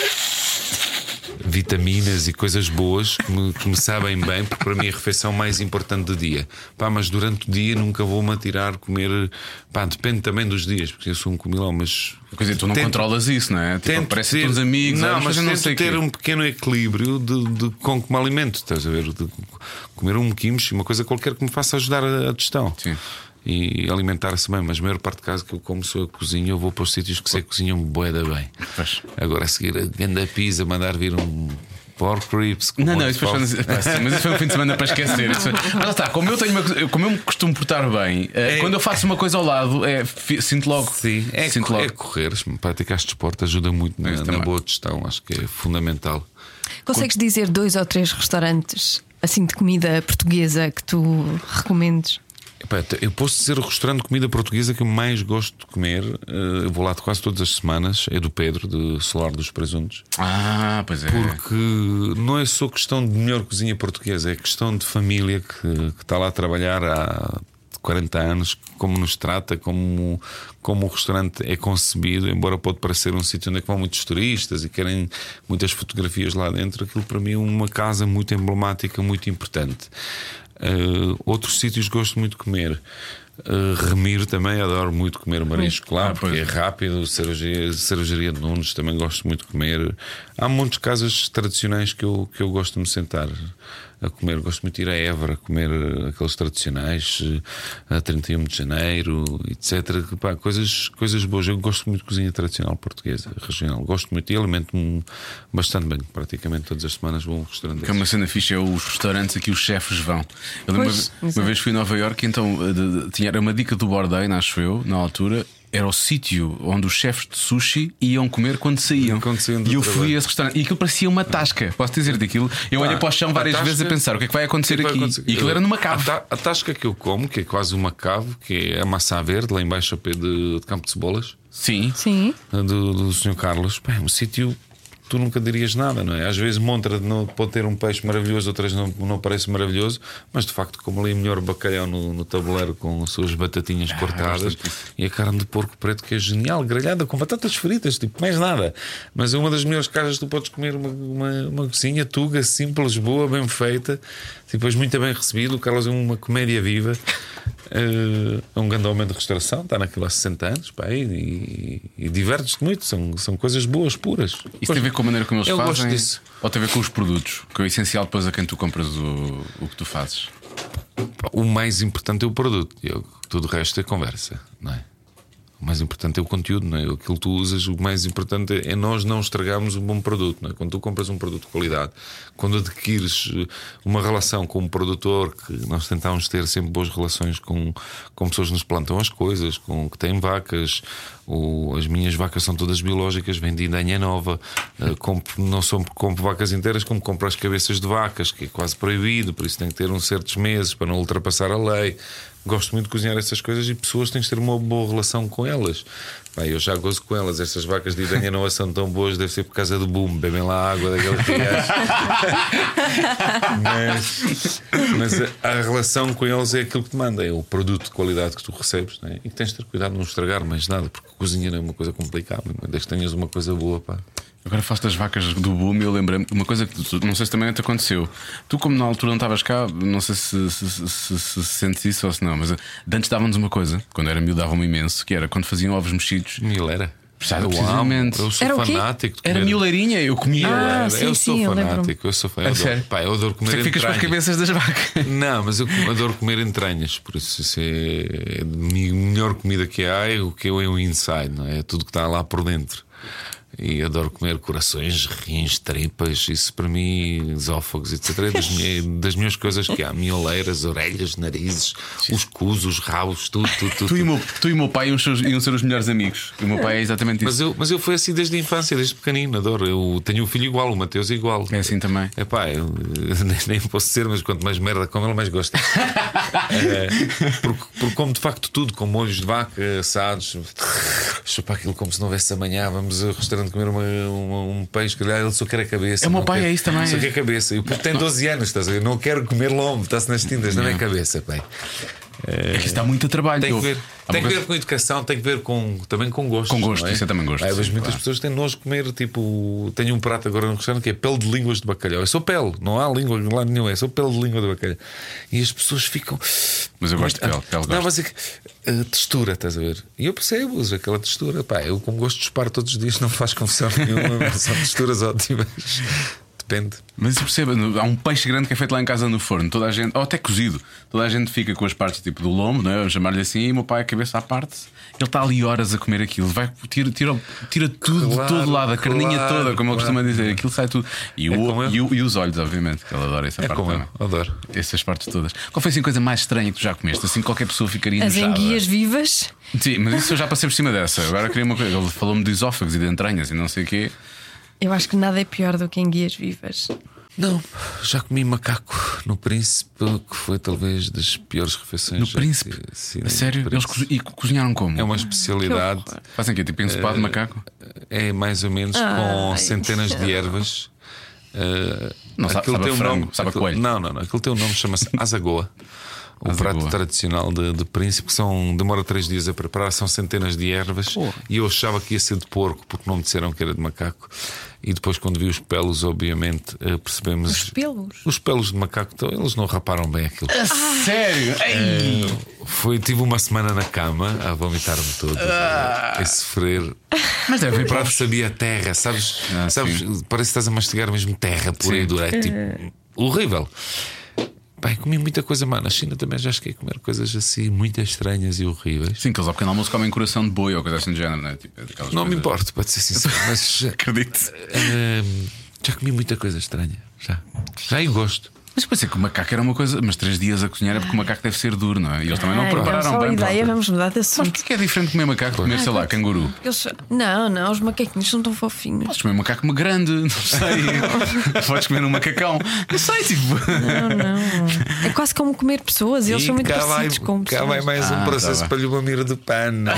Speaker 4: vitaminas e coisas boas que me, que me sabem bem, porque para mim é a refeição mais importante do dia. Pá, mas durante o dia nunca vou-me atirar comer. Pá, depende também dos dias, porque eu sou um comilão, mas.
Speaker 2: Tu não
Speaker 4: Tento-
Speaker 2: controlas isso, não é? Tipo,
Speaker 4: Tento
Speaker 2: aparece
Speaker 4: ter-
Speaker 2: todos os amigos,
Speaker 4: não, mas
Speaker 2: eu não sei
Speaker 4: ter
Speaker 2: quê.
Speaker 4: um pequeno equilíbrio de, de com que me alimento, estás a ver? De comer um quimos, uma coisa qualquer que me faça ajudar a, a digestão.
Speaker 2: Sim.
Speaker 4: E alimentar-se bem, mas a maior parte de casa que eu como sou a cozinha, eu vou para os sítios que sei que cozinham boeda bem.
Speaker 2: Pois.
Speaker 4: Agora a seguir a ganda pizza, mandar vir um pork ribs
Speaker 2: Não, não, isso foi, sim, mas isso foi um fim de semana para esquecer. Isso Mas está, como eu, tenho uma coisa- como eu me costumo portar bem, eh,
Speaker 4: É.
Speaker 2: quando eu faço uma coisa ao lado, é, sinto logo.
Speaker 4: Sim, é,
Speaker 2: sinto logo.
Speaker 4: é correr, praticar desporto ajuda muito na, na boa digestão, acho que é fundamental.
Speaker 3: Consegues dizer dois ou três restaurantes assim de comida portuguesa que tu recomendes?
Speaker 4: Epá, te- eu posso dizer o restaurante de comida portuguesa que eu mais gosto de comer, eh, eu vou lá quase todas as semanas, é do Pedro, de Solar dos Presuntos.
Speaker 2: Ah, pois é.
Speaker 4: Porque não é só questão de melhor cozinha portuguesa, é questão de família que, que está lá a trabalhar há 40 anos, como nos trata, como, como o restaurante é concebido, embora pode parecer um sítio onde é vão muitos turistas e querem muitas fotografias lá dentro, aquilo para mim é uma casa muito emblemática, muito importante. Uh, outros sítios gosto muito de comer. Uh, Remir também, adoro muito comer marisco lá,
Speaker 2: Ah,
Speaker 4: porque é rápido. Cervejaria, cervejaria de Nunes também gosto muito de comer. Há muitas casas tradicionais que eu, que eu gosto de me sentar a comer. Gosto muito de ir a Évora comer aqueles tradicionais, eh, a 31 de janeiro, etc. Pá, coisas, coisas boas. Eu gosto muito de cozinha tradicional portuguesa, regional. Gosto muito e alimento-me bastante bem. Praticamente todas as semanas vou a um restaurante.
Speaker 2: Que é uma cena fixe, é os restaurantes a que os chefes vão. Eu lembro
Speaker 3: Pois,
Speaker 2: uma, uma vez fui a Nova Iorque, então eh, de- de- tinha era uma dica do Bourdain, acho eu, na altura. Era o sítio onde os chefes de sushi iam comer quando saíam.
Speaker 4: Quando saíam
Speaker 2: e eu fui
Speaker 4: trabalho.
Speaker 2: a esse restaurante e aquilo parecia uma tasca. Posso dizer daquilo? Eu olhei para o chão
Speaker 4: a
Speaker 2: várias
Speaker 4: tasca-
Speaker 2: vezes a pensar o que é que vai acontecer
Speaker 4: que é que
Speaker 2: aqui.
Speaker 4: vai acontecer?
Speaker 2: E aquilo era numa
Speaker 4: A,
Speaker 2: cave.
Speaker 4: ta- a tasca que eu como, que é quase uma cave, que é a maçã verde, lá embaixo ao pé de, de Campo de Cebolas,
Speaker 2: Sim.
Speaker 3: Sim.
Speaker 4: do, do Sr. Carlos, pá, é um sítio tu nunca dirias nada, não é? Às vezes Montra não, pode ter um peixe maravilhoso, outras não, não parece maravilhoso, mas de facto, como ali melhor bacalhau no, no tabuleiro com as suas batatinhas cortadas
Speaker 2: gosto disso.
Speaker 4: e a carne de porco preto que é genial, grelhada com batatas fritas, tipo, mais nada. Mas é uma das melhores casas que tu podes comer uma, uma, uma cozinha tuga, simples, boa, bem feita, depois muito bem recebido. O Carlos é uma comédia viva. Eh, É um grande homem de restauração, está naquilo há 60 anos pá, e, e, e divertes-te muito. São, são coisas boas, puras.
Speaker 2: Isso tem a ver com a maneira como eles
Speaker 4: Eu
Speaker 2: fazem?
Speaker 4: gosto disso.
Speaker 2: Ou tem a ver com os produtos? Que é o essencial depois a quem tu compras o, o que tu fazes.
Speaker 4: O mais importante é o produto, Eu- tudo o resto é conversa, não é? O mais importante é o conteúdo, não é? Aquilo que tu usas, o mais importante é nós não estragarmos um bom produto, não é? Quando tu compras um produto de qualidade, quando adquires eh, uma relação com um produtor, que nós tentamos ter sempre boas relações com, com pessoas que nos plantam as coisas, com que têm vacas, ou as minhas vacas são todas biológicas, vêm de Indanha Nova, eh, compro, não só compro vacas inteiras, como compro as cabeças de vacas, que é quase proibido, por isso tem que ter uns certos meses para não ultrapassar a lei. Gosto muito de cozinhar essas coisas e pessoas têm que ter uma boa relação com elas. Pá, eu já gozo com elas. Essas vacas de Idanha não são tão boas, deve ser por causa do boom. Bebem lá água daqueles dias. mas mas a, a relação com eles é aquilo que te manda, é o produto de qualidade que tu recebes não é? e que tens de ter cuidado de não estragar mais nada, porque cozinhar é uma coisa complicada. Desde que tenhas uma coisa boa, pá.
Speaker 2: Agora faço das vacas do boom e eu lembrei-me de uma coisa que tu- não sei se também te aconteceu. Tu, como na altura não estavas cá, não sei se, se, se, se- se sentes isso ou se não, mas eh, antes davam-nos uma coisa, quando era miúdo davam-me imenso, que era quando faziam ovos mexidos.
Speaker 4: Milera.
Speaker 2: Sabe,
Speaker 4: eu amo,
Speaker 2: precisamente.
Speaker 4: eu sou
Speaker 3: Era o quê?
Speaker 4: fanático de
Speaker 2: Era mileirinha, eu comia.
Speaker 3: Ah, sim,
Speaker 4: eu
Speaker 3: sim,
Speaker 4: sou
Speaker 3: eu
Speaker 4: fanático, eu sou fã. Eu adoro, pá, eu adoro
Speaker 2: Por
Speaker 4: comer
Speaker 2: é que ficas com as
Speaker 4: entranhas.
Speaker 2: cabeças das vacas.
Speaker 4: Não, mas eu adoro comer entranhas, por isso isso é a melhor comida que há é o que é o inside, não é? É tudo que está lá por dentro. E adoro comer corações, rins, tripas, isso para mim, esófagos, etc. É das, minha- das melhores coisas que há: mioleiras, orelhas, narizes, os cus, os rabos, tudo, tudo, tudo.
Speaker 2: Tu e, o meu, tu e o meu pai iam ser, os- iam ser os melhores amigos. O meu pai é exatamente
Speaker 4: Mas
Speaker 2: isso.
Speaker 4: eu, mas eu fui assim desde a infância, desde pequenino, adoro. Eu tenho um filho igual, o Mateus é igual.
Speaker 2: É assim também.
Speaker 4: É pá, eu, nem, nem posso ser, mas quanto mais merda como ele, mais gosta. É, porque, porque como de facto tudo, com molhos de vaca, assados, chupa aquilo como se não houvesse amanhã. Vamos ao restaurante comer uma, uma- um peixe, que ele só quer a cabeça.
Speaker 2: É, o meu
Speaker 4: não
Speaker 2: pai
Speaker 4: quer-
Speaker 2: é isso também.
Speaker 4: Só quer a cabeça. E o puto tem 12 anos, estás a ver? Não quero comer lombo, está-se nas tintas, não é a cabeça, pai.
Speaker 2: É que isso dá muito trabalho.
Speaker 4: Tem que ver, tem que ver com educação, tem que ver com, também com gosto.
Speaker 2: Com gosto, isso é também gosto,
Speaker 4: mas
Speaker 2: sim,
Speaker 4: muitas
Speaker 2: claro.
Speaker 4: pessoas têm nojo de comer, tipo, tenho um prato agora no restaurante que é pele de línguas de bacalhau. É só pele, não há língua lá nenhuma, é só pele de língua de bacalhau. E as pessoas ficam.
Speaker 2: Mas eu gosto de pele, pele
Speaker 4: Não,
Speaker 2: gosto.
Speaker 4: mas é que, a textura, estás a ver? E eu percebo aquela textura. Pá, eu, como gosto de chupar todos os dias, não faz confusão nenhuma, são texturas ótimas. Depende.
Speaker 2: Mas perceba, há um peixe grande que é feito lá em casa no forno, toda a gente, ou até cozido, toda a gente fica com as partes tipo do lombo, não é? Vamos chamar-lhe assim, e o meu pai a cabeça à parte, ele está ali horas a comer aquilo, vai, tira, tira, tira tudo de
Speaker 4: Claro,
Speaker 2: todo lado, a carninha
Speaker 4: claro,
Speaker 2: toda, como ele costuma
Speaker 4: claro.
Speaker 2: dizer, aquilo sai tudo. E,
Speaker 4: É
Speaker 2: o,
Speaker 4: eu.
Speaker 2: e, o- e os olhos, obviamente, que ele adora essa
Speaker 4: É
Speaker 2: parte
Speaker 4: como eu,
Speaker 2: também.
Speaker 4: adoro.
Speaker 2: Essas partes todas. Qual foi assim a coisa mais estranha que tu já comeste? Assim qualquer pessoa ficaria
Speaker 3: As
Speaker 2: enojada.
Speaker 3: enguias vivas.
Speaker 2: Sim, mas isso eu já passei por cima dessa. Agora queria uma coisa. Ele falou-me de esófagos e de entranhas e não sei o quê.
Speaker 3: Eu acho que nada é pior do que enguias vivas.
Speaker 4: Não, já comi macaco no Príncipe, que foi talvez das piores refeições.
Speaker 2: No Príncipe?
Speaker 4: que- sim,
Speaker 2: A sério? Eles
Speaker 4: Príncipe.
Speaker 2: cozi- e cozinharam como?
Speaker 4: É uma especialidade,
Speaker 3: Que.
Speaker 2: Fazem o quê? Tipo ensopado de macaco?
Speaker 4: é mais ou menos
Speaker 3: Ai.
Speaker 4: com centenas de ervas. Uh,
Speaker 2: Não, sabe-
Speaker 4: aquilo
Speaker 2: sabe a
Speaker 4: tem um
Speaker 2: frango,
Speaker 4: nome,
Speaker 2: sabe
Speaker 4: aquilo-
Speaker 2: coelho.
Speaker 4: Não, não, não. Aquilo tem um nome, chama-se azagoa. O
Speaker 2: Asa
Speaker 4: prato
Speaker 2: boa.
Speaker 4: tradicional de, de príncipe, que são, demora três dias a preparar, são centenas de ervas. E eu achava que ia ser de porco, porque não me disseram que era de macaco. E depois, quando vi os pelos, obviamente, eh, percebemos.
Speaker 3: Os pelos?
Speaker 4: Os pelos de macaco, então, eles não raparam bem aquilo.
Speaker 2: Sério? Ei!
Speaker 4: Foi, tive uma semana na cama a vomitar-me todo, a sofrer.
Speaker 2: Mas deve
Speaker 4: O
Speaker 2: vir para
Speaker 4: prato sabia terra, sabes?
Speaker 2: Ah,
Speaker 4: sabes parece que estás a mastigar mesmo terra e dura. É tipo horrível. Bem, comi muita coisa má. Na China também já cheguei a comer coisas assim muito estranhas e horríveis.
Speaker 2: Sim, que eles ao pequeno almoço comem coração de boi ou coisa assim do género, não é? Tipo,
Speaker 4: Não me
Speaker 2: coisas-
Speaker 4: importo, pode ser sincero, mas
Speaker 2: Acredito.
Speaker 4: hum, já comi muita coisa estranha. Já. Já e gosto.
Speaker 2: Mas pensei que o macaco era uma coisa, mas três dias a cozinhar é porque o macaco deve ser duro, não é? E eles também não
Speaker 3: Ai,
Speaker 2: prepararam
Speaker 3: só a
Speaker 2: bem.
Speaker 3: ideia, vamos mudar de
Speaker 2: Mas
Speaker 3: assunto.
Speaker 2: porquê é diferente comer macaco de comer, sei lá, canguru?
Speaker 3: Eles- Não, não, os macaquinhos são tão fofinhos.
Speaker 2: Podes comer um macaco grande, não sei. Podes comer um macacão. Não sei, tipo.
Speaker 3: Não, não. É quase como comer pessoas, eles
Speaker 4: E
Speaker 3: são muito
Speaker 4: cá
Speaker 3: parecidos
Speaker 4: vai,
Speaker 3: com
Speaker 4: cá
Speaker 3: pessoas.
Speaker 4: vai mais
Speaker 2: Ah,
Speaker 4: um
Speaker 2: tá
Speaker 4: processo para lhe mamir de pano.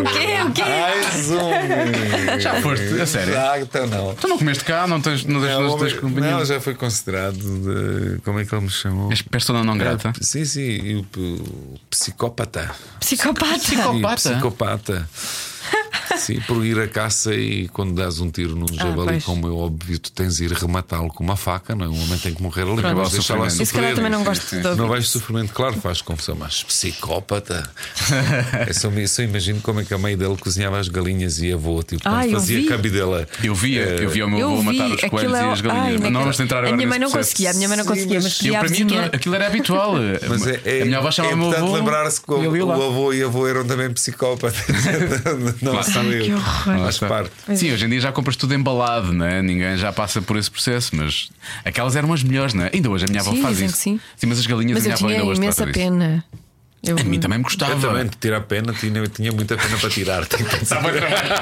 Speaker 3: O quê? O quê?
Speaker 4: Mais um.
Speaker 2: Já foste, a sério?
Speaker 4: Então não.
Speaker 2: Tu não comeste cá, não tens, não tens,
Speaker 4: Não,
Speaker 2: não tens
Speaker 4: não,
Speaker 2: companhia.
Speaker 4: já foi considerado de, como é que ele me chamou?
Speaker 2: És persona não grata.
Speaker 4: É, sim, sim, e o, o psicópata.
Speaker 3: Psicopata.
Speaker 2: Psicopata.
Speaker 4: Sim, psicopata. Sim, por ir à caça e quando dás um tiro num javali,
Speaker 3: pois.
Speaker 4: como é óbvio, tu tens de ir rematá-lo com uma faca, não é? Um homem tem que morrer ali,
Speaker 3: Pronto.
Speaker 4: não vais deixar lá sofrer.
Speaker 3: também não gosto
Speaker 2: sim.
Speaker 3: de.
Speaker 4: Não vais sofrimento, claro, faz confusão, mas psicópata. eu, só, me- só imagino como é que a mãe dele cozinhava as galinhas e a avó, tipo, quando
Speaker 3: Ah, eu
Speaker 4: fazia
Speaker 3: vi.
Speaker 4: cabidela.
Speaker 2: Eu via, eu via o meu
Speaker 3: Eu
Speaker 2: avô
Speaker 3: vi,
Speaker 2: matar os coelhos
Speaker 3: é-
Speaker 2: e as galinhas.
Speaker 3: Ai,
Speaker 2: mas não vamos entrar agora
Speaker 3: A minha mãe não
Speaker 2: processo.
Speaker 3: conseguia, a minha mãe não conseguia,
Speaker 4: mas
Speaker 3: mas
Speaker 2: Eu, para mim, aquilo- era habitual.
Speaker 4: Mas é, é,
Speaker 2: a minha avó
Speaker 4: é
Speaker 2: chamava o meu
Speaker 4: importante
Speaker 2: avô.
Speaker 4: lembrar-se que o,
Speaker 2: e eu
Speaker 4: avô e a avó eram também psicópatas. não sou
Speaker 2: está.
Speaker 4: eu.
Speaker 3: Que horror.
Speaker 4: Faz parte.
Speaker 2: Sim, hoje em dia já compras tudo embalado, né? ninguém já passa por esse processo, mas aquelas eram as melhores, né? Ainda hoje a minha avó
Speaker 3: Sim,
Speaker 2: faz isso.
Speaker 3: que sim.
Speaker 2: mas as galinhas
Speaker 3: Mas
Speaker 2: a minha avó ainda hoje
Speaker 3: imensa
Speaker 2: trata disso.
Speaker 3: pena. Eu,
Speaker 2: A mim também me
Speaker 4: Eu
Speaker 2: gostava.
Speaker 4: também, de tirar pena, tinha, eu tinha muita pena para tirar. Dizer.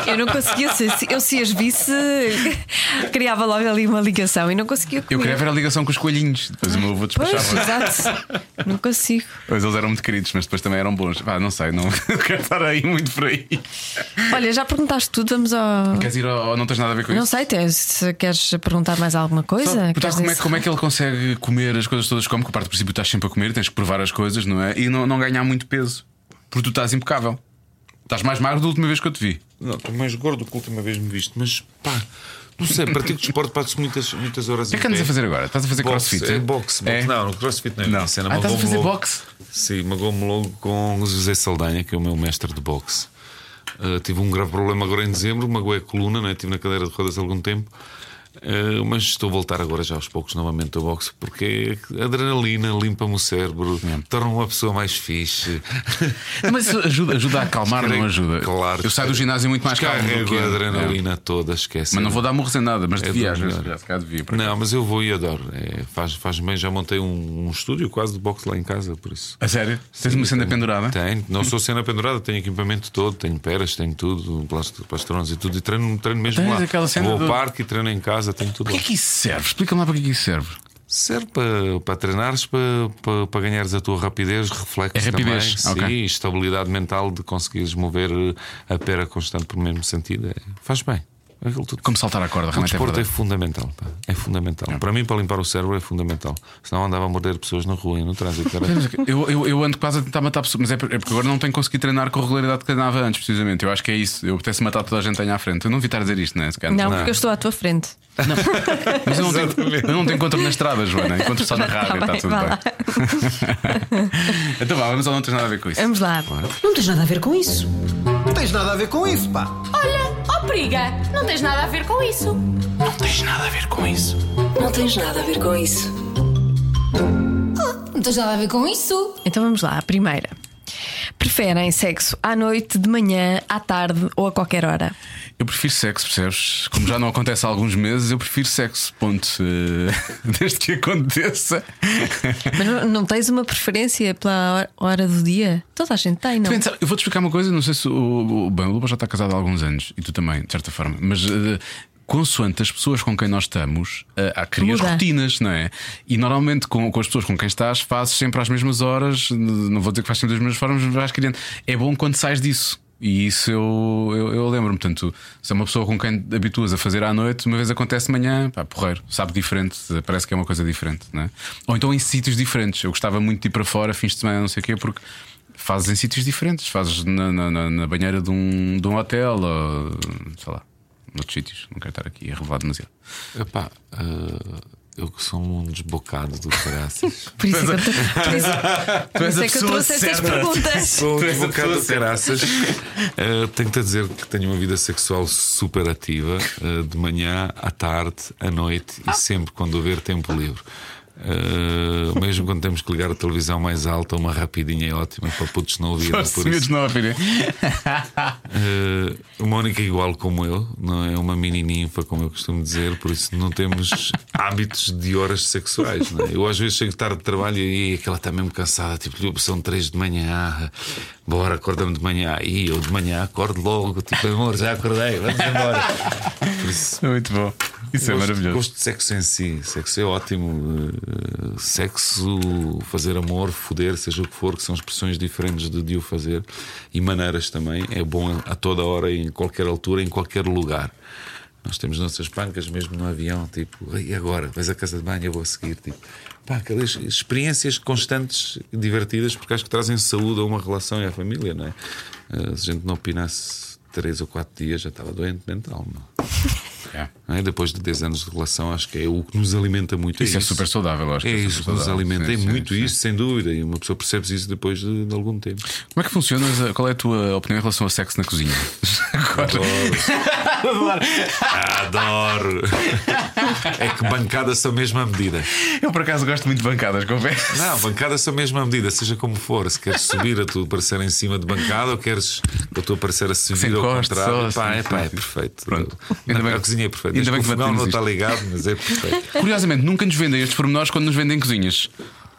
Speaker 3: eu não conseguia ser. se- Eu se as visse, criava logo ali uma ligação e não conseguia comer.
Speaker 2: Eu queria ver a ligação com os coelhinhos. Depois o meu avô
Speaker 3: Pois,
Speaker 2: despachava.
Speaker 3: exato. Não consigo.
Speaker 2: Pois eles eram muito queridos, mas depois também eram bons. Pá, não sei, não quero estar aí muito por aí.
Speaker 3: Olha, já perguntaste tudo, vamos ao.
Speaker 2: Queres ir ao, ou não tens nada a ver com
Speaker 3: Não
Speaker 2: isso?
Speaker 3: sei, tens, se queres perguntar mais alguma
Speaker 2: Só
Speaker 3: coisa? Queres
Speaker 2: como, é, como é que ele consegue comer as coisas todas como, que a parte do princípio estás sempre a comer, tens que provar as coisas, não é? E não, não ganhar muito peso. Porque tu estás impecável. Estás mais magro da última vez que eu te vi.
Speaker 4: Não, estou mais gordo que a última vez me viste, mas pá, não sei, pratico desporto, passo muitas, muitas horas
Speaker 2: O que é que andas a fazer agora? Estás a fazer
Speaker 4: Boxe,
Speaker 2: crossfit?
Speaker 4: É boxe, boxe.
Speaker 2: É?
Speaker 4: Não, no crossfit não é
Speaker 2: Não.
Speaker 4: cena,
Speaker 2: Ah, estás a fazer
Speaker 4: logo-
Speaker 2: boxe?
Speaker 4: Sim, magoou-me logo com José Saldanha, que é o meu mestre de boxe. Uh, tive um grave problema agora em dezembro, magoei a coluna, né? estive na cadeira de rodas há algum tempo. Uh, mas estou a voltar agora já aos poucos novamente ao boxe porque a adrenalina limpa-me o cérebro,
Speaker 2: É.
Speaker 4: torna-me uma pessoa mais fixe.
Speaker 2: Mas isso ajuda, ajuda a acalmar, não ajuda?
Speaker 4: Claro.
Speaker 2: Eu saio do ginásio muito mais calmo. do
Speaker 4: Descarrego
Speaker 2: que
Speaker 4: a
Speaker 2: é.
Speaker 4: adrenalina toda, esquece.
Speaker 2: Mas não vou dar murros em nada, mas
Speaker 4: É
Speaker 2: devia,
Speaker 4: do
Speaker 2: calhar devia.
Speaker 4: Não, mas eu vou e adoro. É, faz, faz bem, já montei um, um estúdio quase de boxe lá em casa, por isso.
Speaker 2: A sério? Tens uma cena pendurada?
Speaker 4: Tenho, não sou cena pendurada, tenho equipamento todo, tenho peras, tenho tudo, plast- plastrões e tudo, e treino, treino mesmo
Speaker 2: Tens
Speaker 4: lá. vou
Speaker 2: do-
Speaker 4: ao parque e treino em casa, tenho tudo
Speaker 2: Para que é que isso serve? Explica-me lá para que é que isso serve.
Speaker 4: Serve para, para treinares, para, para, para ganhares a tua rapidez, reflexo
Speaker 2: É rapidez,
Speaker 4: também,
Speaker 2: ok.
Speaker 4: sim, estabilidade mental de conseguires mover a pera constante pelo mesmo sentido. É, faz bem. Aquilo tudo.
Speaker 2: Como saltar a corda,
Speaker 4: O
Speaker 2: realmente é
Speaker 4: desporto é,
Speaker 2: verdade.
Speaker 4: fundamental. pá. É fundamental. Para mim, para limpar o cérebro, é fundamental. Senão andava a morder pessoas na rua e no trânsito. Era...
Speaker 2: Eu, eu, eu ando quase a tentar matar pessoas, mas é é porque agora não tenho conseguido treinar com a regularidade que treinava antes, precisamente. Eu acho que é isso. Eu apetece matar toda a gente que tenho à frente. Eu não devia estar a dizer isto, não é? Se calhar
Speaker 3: Não,
Speaker 2: não.
Speaker 3: porque eu estou à tua frente.
Speaker 2: Mas eu não, tenho, eu não tenho encontro na estrada, Joana. Encontro só na rádio,
Speaker 3: Tá
Speaker 2: está
Speaker 3: bem,
Speaker 2: tudo
Speaker 3: vá
Speaker 2: bem.
Speaker 3: lá.
Speaker 2: então vá, vamos ao não tens nada a ver com isso.
Speaker 3: Vamos lá.
Speaker 1: Não tens nada a ver com isso.
Speaker 5: Não tens nada a ver com isso, pá.
Speaker 6: Olha, ó periga, não tens nada a ver com isso.
Speaker 1: Não tens nada a ver com isso.
Speaker 6: Não tens nada a ver com isso.
Speaker 3: Então vamos lá. A primeira. Preferem sexo à noite, de manhã, à tarde ou a qualquer hora?
Speaker 2: Eu prefiro sexo, percebes? Como já não acontece há alguns meses, eu prefiro sexo. Ponto. Eh, Desde que aconteça.
Speaker 3: Mas não, não tens uma preferência pela hora- do dia? Toda a gente tem, não?
Speaker 2: Depende, Eu vou-te explicar uma coisa, não sei se o, o, bem, o Luba já está casado há alguns anos e tu também, de certa forma, mas eh, consoante as pessoas com quem nós estamos, eh, há crias
Speaker 3: Muda.
Speaker 2: rotinas, não é? E normalmente com, com as pessoas com quem estás, fazes sempre às mesmas horas, não vou dizer que fazes sempre das mesmas formas, mas vais criando. É bom quando sais disso. E isso eu, eu, eu lembro-me. Portanto, se é uma pessoa com quem te habituas a fazer à noite, uma vez acontece de manhã, pá, porreiro, sabe diferente, parece que é uma coisa diferente, né? Ou então em sítios diferentes. Eu gostava muito de ir para fora, fins de semana, não sei o quê, porque fazes em sítios diferentes. Fazes na, na, na- na banheira de um, de um hotel, ou sei lá, noutros sítios. Não quero estar aqui a revelar demasiado.
Speaker 4: Epá, ah, eu que sou um desbocado do caraças.
Speaker 3: Por isso é que eu, tô- por isso, por
Speaker 2: és
Speaker 3: isso
Speaker 2: a
Speaker 3: é que eu
Speaker 2: pessoa
Speaker 3: trouxe estas perguntas.
Speaker 4: Sou
Speaker 2: a
Speaker 4: desbocado do caraças. Ah, Tenho-te a dizer que tenho uma vida sexual super ativa, ah, de manhã, à tarde, à noite e sempre quando houver tempo livre. Ah, mesmo quando temos que ligar a televisão mais alta, uma rapidinha é ótima para putos não ouvirem.
Speaker 2: Os
Speaker 4: Por
Speaker 2: miúdos
Speaker 4: isso,
Speaker 2: não ouvirem.
Speaker 4: Uh, a Mónica é igual como eu, não é uma mini ninfa, como eu costumo dizer, por isso não temos hábitos de horas sexuais. É? Eu às vezes chego tarde de trabalho e aquela está mesmo cansada, tipo, são três de manhã, bora, acorda-me de manhã. E eu de manhã acordo logo, tipo, amor, já acordei, vamos embora. Isso,
Speaker 2: Muito bom. Isso é
Speaker 4: gosto,
Speaker 2: maravilhoso.
Speaker 4: Gosto de sexo em si. Sexo é ótimo. Uh, Sexo, fazer amor, foder, seja o que for, que são expressões diferentes de, de o fazer e maneiras também. É bom a toda hora, em qualquer altura, em qualquer lugar. Nós temos nossas pancas, mesmo no avião, tipo, e agora? Vais à casa de banho, eu vou seguir. Tipo, pá, aquelas experiências constantes, divertidas, porque acho que trazem saúde a uma relação e à família, não é? Uh, se a gente não opinasse três ou quatro dias, já estava doente mental, não?
Speaker 2: É.
Speaker 4: é? Depois de 10 anos de relação, acho que é o que nos alimenta muito.
Speaker 2: Isso é super saudável, acho
Speaker 4: É
Speaker 2: que é
Speaker 4: isso que nos alimenta.
Speaker 2: Sim,
Speaker 4: é
Speaker 2: sim,
Speaker 4: muito
Speaker 2: sim.
Speaker 4: isso, sem dúvida. E uma pessoa percebe isso depois de, de algum tempo.
Speaker 2: Como é que funciona? Qual é a tua opinião em relação a sexo na cozinha?
Speaker 4: Adoro. é que bancadas são a mesma medida.
Speaker 2: Eu por acaso gosto muito de bancadas, confesso.
Speaker 4: Não, bancadas são a mesma medida, seja como for. Se queres subir a tua aparecer em cima de bancada ou queres a tua aparecer a subir ao contrário,
Speaker 2: só,
Speaker 4: pá, é, pá,
Speaker 2: sim,
Speaker 4: é perfeito.
Speaker 2: Pronto. Bem
Speaker 4: a cozinha é perfeita.
Speaker 2: Ainda
Speaker 4: Desde
Speaker 2: bem
Speaker 4: que o fogão não está ligado, mas é perfeito.
Speaker 2: Curiosamente, nunca nos vendem estes pormenores quando nos vendem cozinhas.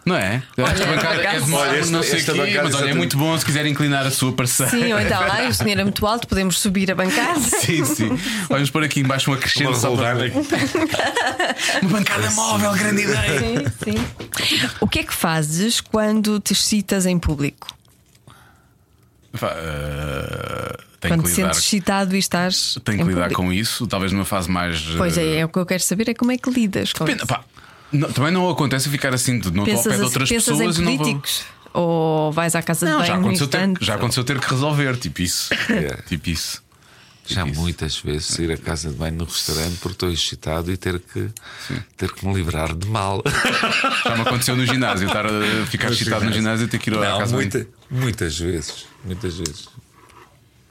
Speaker 2: Não é? Esta bancada é de
Speaker 4: Olha,
Speaker 2: não sei
Speaker 4: esta
Speaker 2: quê,
Speaker 4: bancada
Speaker 2: mas olha, é muito bom se quiser inclinar a sua parceira.
Speaker 3: Sim, ou então lá, o senhor é muito alto, podemos subir a bancada.
Speaker 2: Sim, sim. Vamos pôr aqui embaixo uma crescente
Speaker 4: Uma
Speaker 2: para-. Uma bancada móvel, grande ideia.
Speaker 3: Sim, sim. O que é que fazes quando te excitas em público?
Speaker 2: Eh, tenho
Speaker 3: Quando
Speaker 2: que
Speaker 3: te
Speaker 2: lidar,
Speaker 3: sentes excitado e estás.
Speaker 2: tenho que lidar
Speaker 3: público?
Speaker 2: com isso, talvez numa fase mais.
Speaker 3: Pois
Speaker 2: eh,
Speaker 3: é, é o que eu quero saber é como é que lidas com
Speaker 2: Depende,
Speaker 3: isso.
Speaker 2: pá, não- também não acontece ficar assim, de- não estou ao pé
Speaker 3: Pensas,
Speaker 2: de outras
Speaker 3: pensas
Speaker 2: pessoas
Speaker 3: em
Speaker 2: e não vou.
Speaker 3: Ou vais à casa
Speaker 2: Não,
Speaker 3: de
Speaker 2: já
Speaker 3: banho no
Speaker 2: aconteceu, ter, já aconteceu ter que resolver, tipo isso.
Speaker 4: Yeah.
Speaker 2: Tipo isso.
Speaker 4: Já
Speaker 2: Isso.
Speaker 4: muitas vezes ir à casa de banho no restaurante porque estou excitado e ter que, ter que me livrar de mal.
Speaker 2: Já me aconteceu no ginásio, estar a ficar excitado no ginásio e ter que ir à casa de banho.
Speaker 4: muita- muitas vezes. Muitas vezes.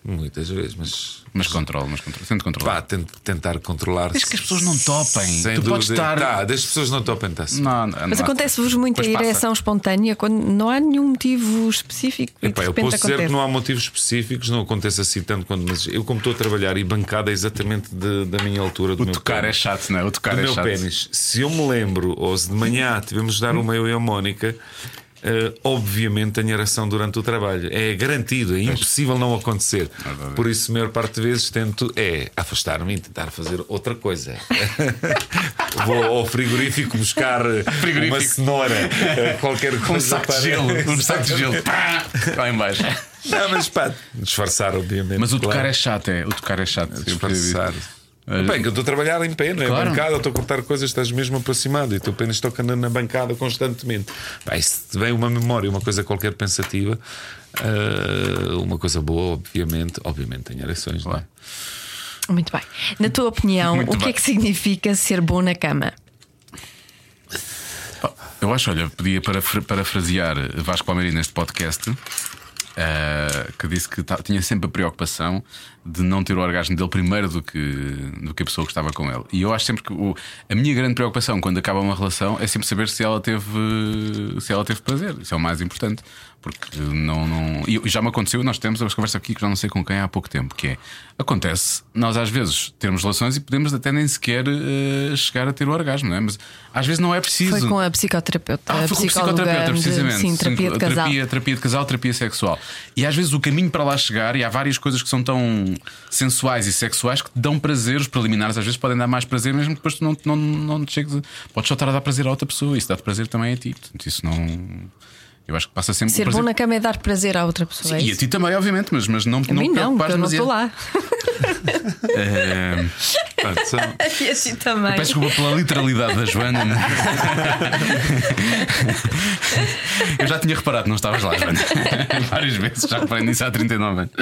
Speaker 4: Muitas vezes, mas.
Speaker 2: Mas controlo, mas controlo. Tento controlar.
Speaker 4: Pá, tent- tentar controlar.
Speaker 2: Desde que as pessoas não topem.
Speaker 4: Sem
Speaker 2: Tu
Speaker 4: dúvida.
Speaker 2: podes estar-
Speaker 4: Tá, desde que as pessoas não topem, está-se.
Speaker 2: Não, não,
Speaker 3: Mas acontece-vos muito a
Speaker 2: Depois passa.
Speaker 3: ereção espontânea quando não há nenhum motivo específico
Speaker 4: Epá, eu posso dizer
Speaker 3: acontece.
Speaker 4: que não há motivos específicos, não acontece assim tanto quando. Mas eu, como estou a trabalhar e bancada é exatamente de- da minha altura, do
Speaker 2: O
Speaker 4: meu
Speaker 2: tocar é
Speaker 4: pênis.
Speaker 2: chato, não é? O tocar
Speaker 4: do
Speaker 2: é
Speaker 4: meu
Speaker 2: chato.
Speaker 4: pênis. Se eu me lembro, ou se de manhã tivemos de dar uma eu e a Mónica, obviamente tenho ereção durante o trabalho. É garantido, é impossível não acontecer. Por isso, a maior parte das vezes tento é afastar-me e tentar fazer outra coisa. Vou ao frigorífico buscar eh,
Speaker 2: Frigorífico.
Speaker 4: uma cenoura, eh, qualquer coisa.
Speaker 2: Um saco
Speaker 4: para-
Speaker 2: de gelo, um saco de gelo. Pá! Lá em baixo.
Speaker 4: Não, mas pá, disfarçar, obviamente.
Speaker 2: Mas o tocar
Speaker 4: claro.
Speaker 2: é chato, é. O tocar é chato. Eu
Speaker 4: Disfarçar. Bem, que eu estou a trabalhar em pé, não é?
Speaker 2: Claro.
Speaker 4: Bancada, estou a cortar coisas, estás mesmo aproximado e o teu pênis toca na, na bancada constantemente. Bem, se te vem uma memória, uma coisa qualquer pensativa, ah, uma coisa boa, obviamente, obviamente tem ereções, não é?
Speaker 3: Muito bem. Na tua opinião,
Speaker 2: Muito
Speaker 3: o que
Speaker 2: bem.
Speaker 3: é que significa ser bom na cama?
Speaker 2: Eu acho, olha, podia parafra- parafrasear Vasco Palmeirinho neste podcast. Eh, que disse que tinha sempre a preocupação de não ter o orgasmo dele primeiro do que, do que a pessoa que estava com ele. E eu acho sempre que o- a minha grande preocupação quando acaba uma relação é sempre saber se ela teve se ela teve prazer. Isso é o mais importante. Porque não, não. E já me aconteceu, nós temos uma conversa aqui que já não sei com quem há pouco tempo, que é acontece, nós às vezes termos relações e podemos até nem sequer eh, chegar a ter o orgasmo, não é? Mas às vezes não é preciso.
Speaker 3: Foi com a psicoterapeuta,
Speaker 2: Ah,
Speaker 3: a
Speaker 2: foi com
Speaker 3: psicóloga
Speaker 2: psicoterapeuta, precisamente.
Speaker 3: sim, terapia de casal.
Speaker 2: Terapia, terapia de casal, terapia sexual. E às vezes o caminho para lá chegar, e há várias coisas que são tão sensuais e sexuais que te dão prazer, os preliminares às vezes podem dar mais prazer, mesmo que depois tu não, não, não te chegues. a- Podes só estar a dar prazer a outra pessoa, isso dá-te prazer também a ti. Portanto, isso não. Eu acho que passa sempre
Speaker 3: Ser bom na cama é dar prazer à outra pessoa. é
Speaker 2: E a ti também, obviamente, mas, mas não,
Speaker 3: A mim não, porque eu não estou lá.
Speaker 4: São-
Speaker 3: E assim também.
Speaker 2: Peço desculpa pela literalidade da Joana. né? Eu já tinha reparado, não estavas lá, Joana. Várias vezes, já reparei nisso há 39 anos.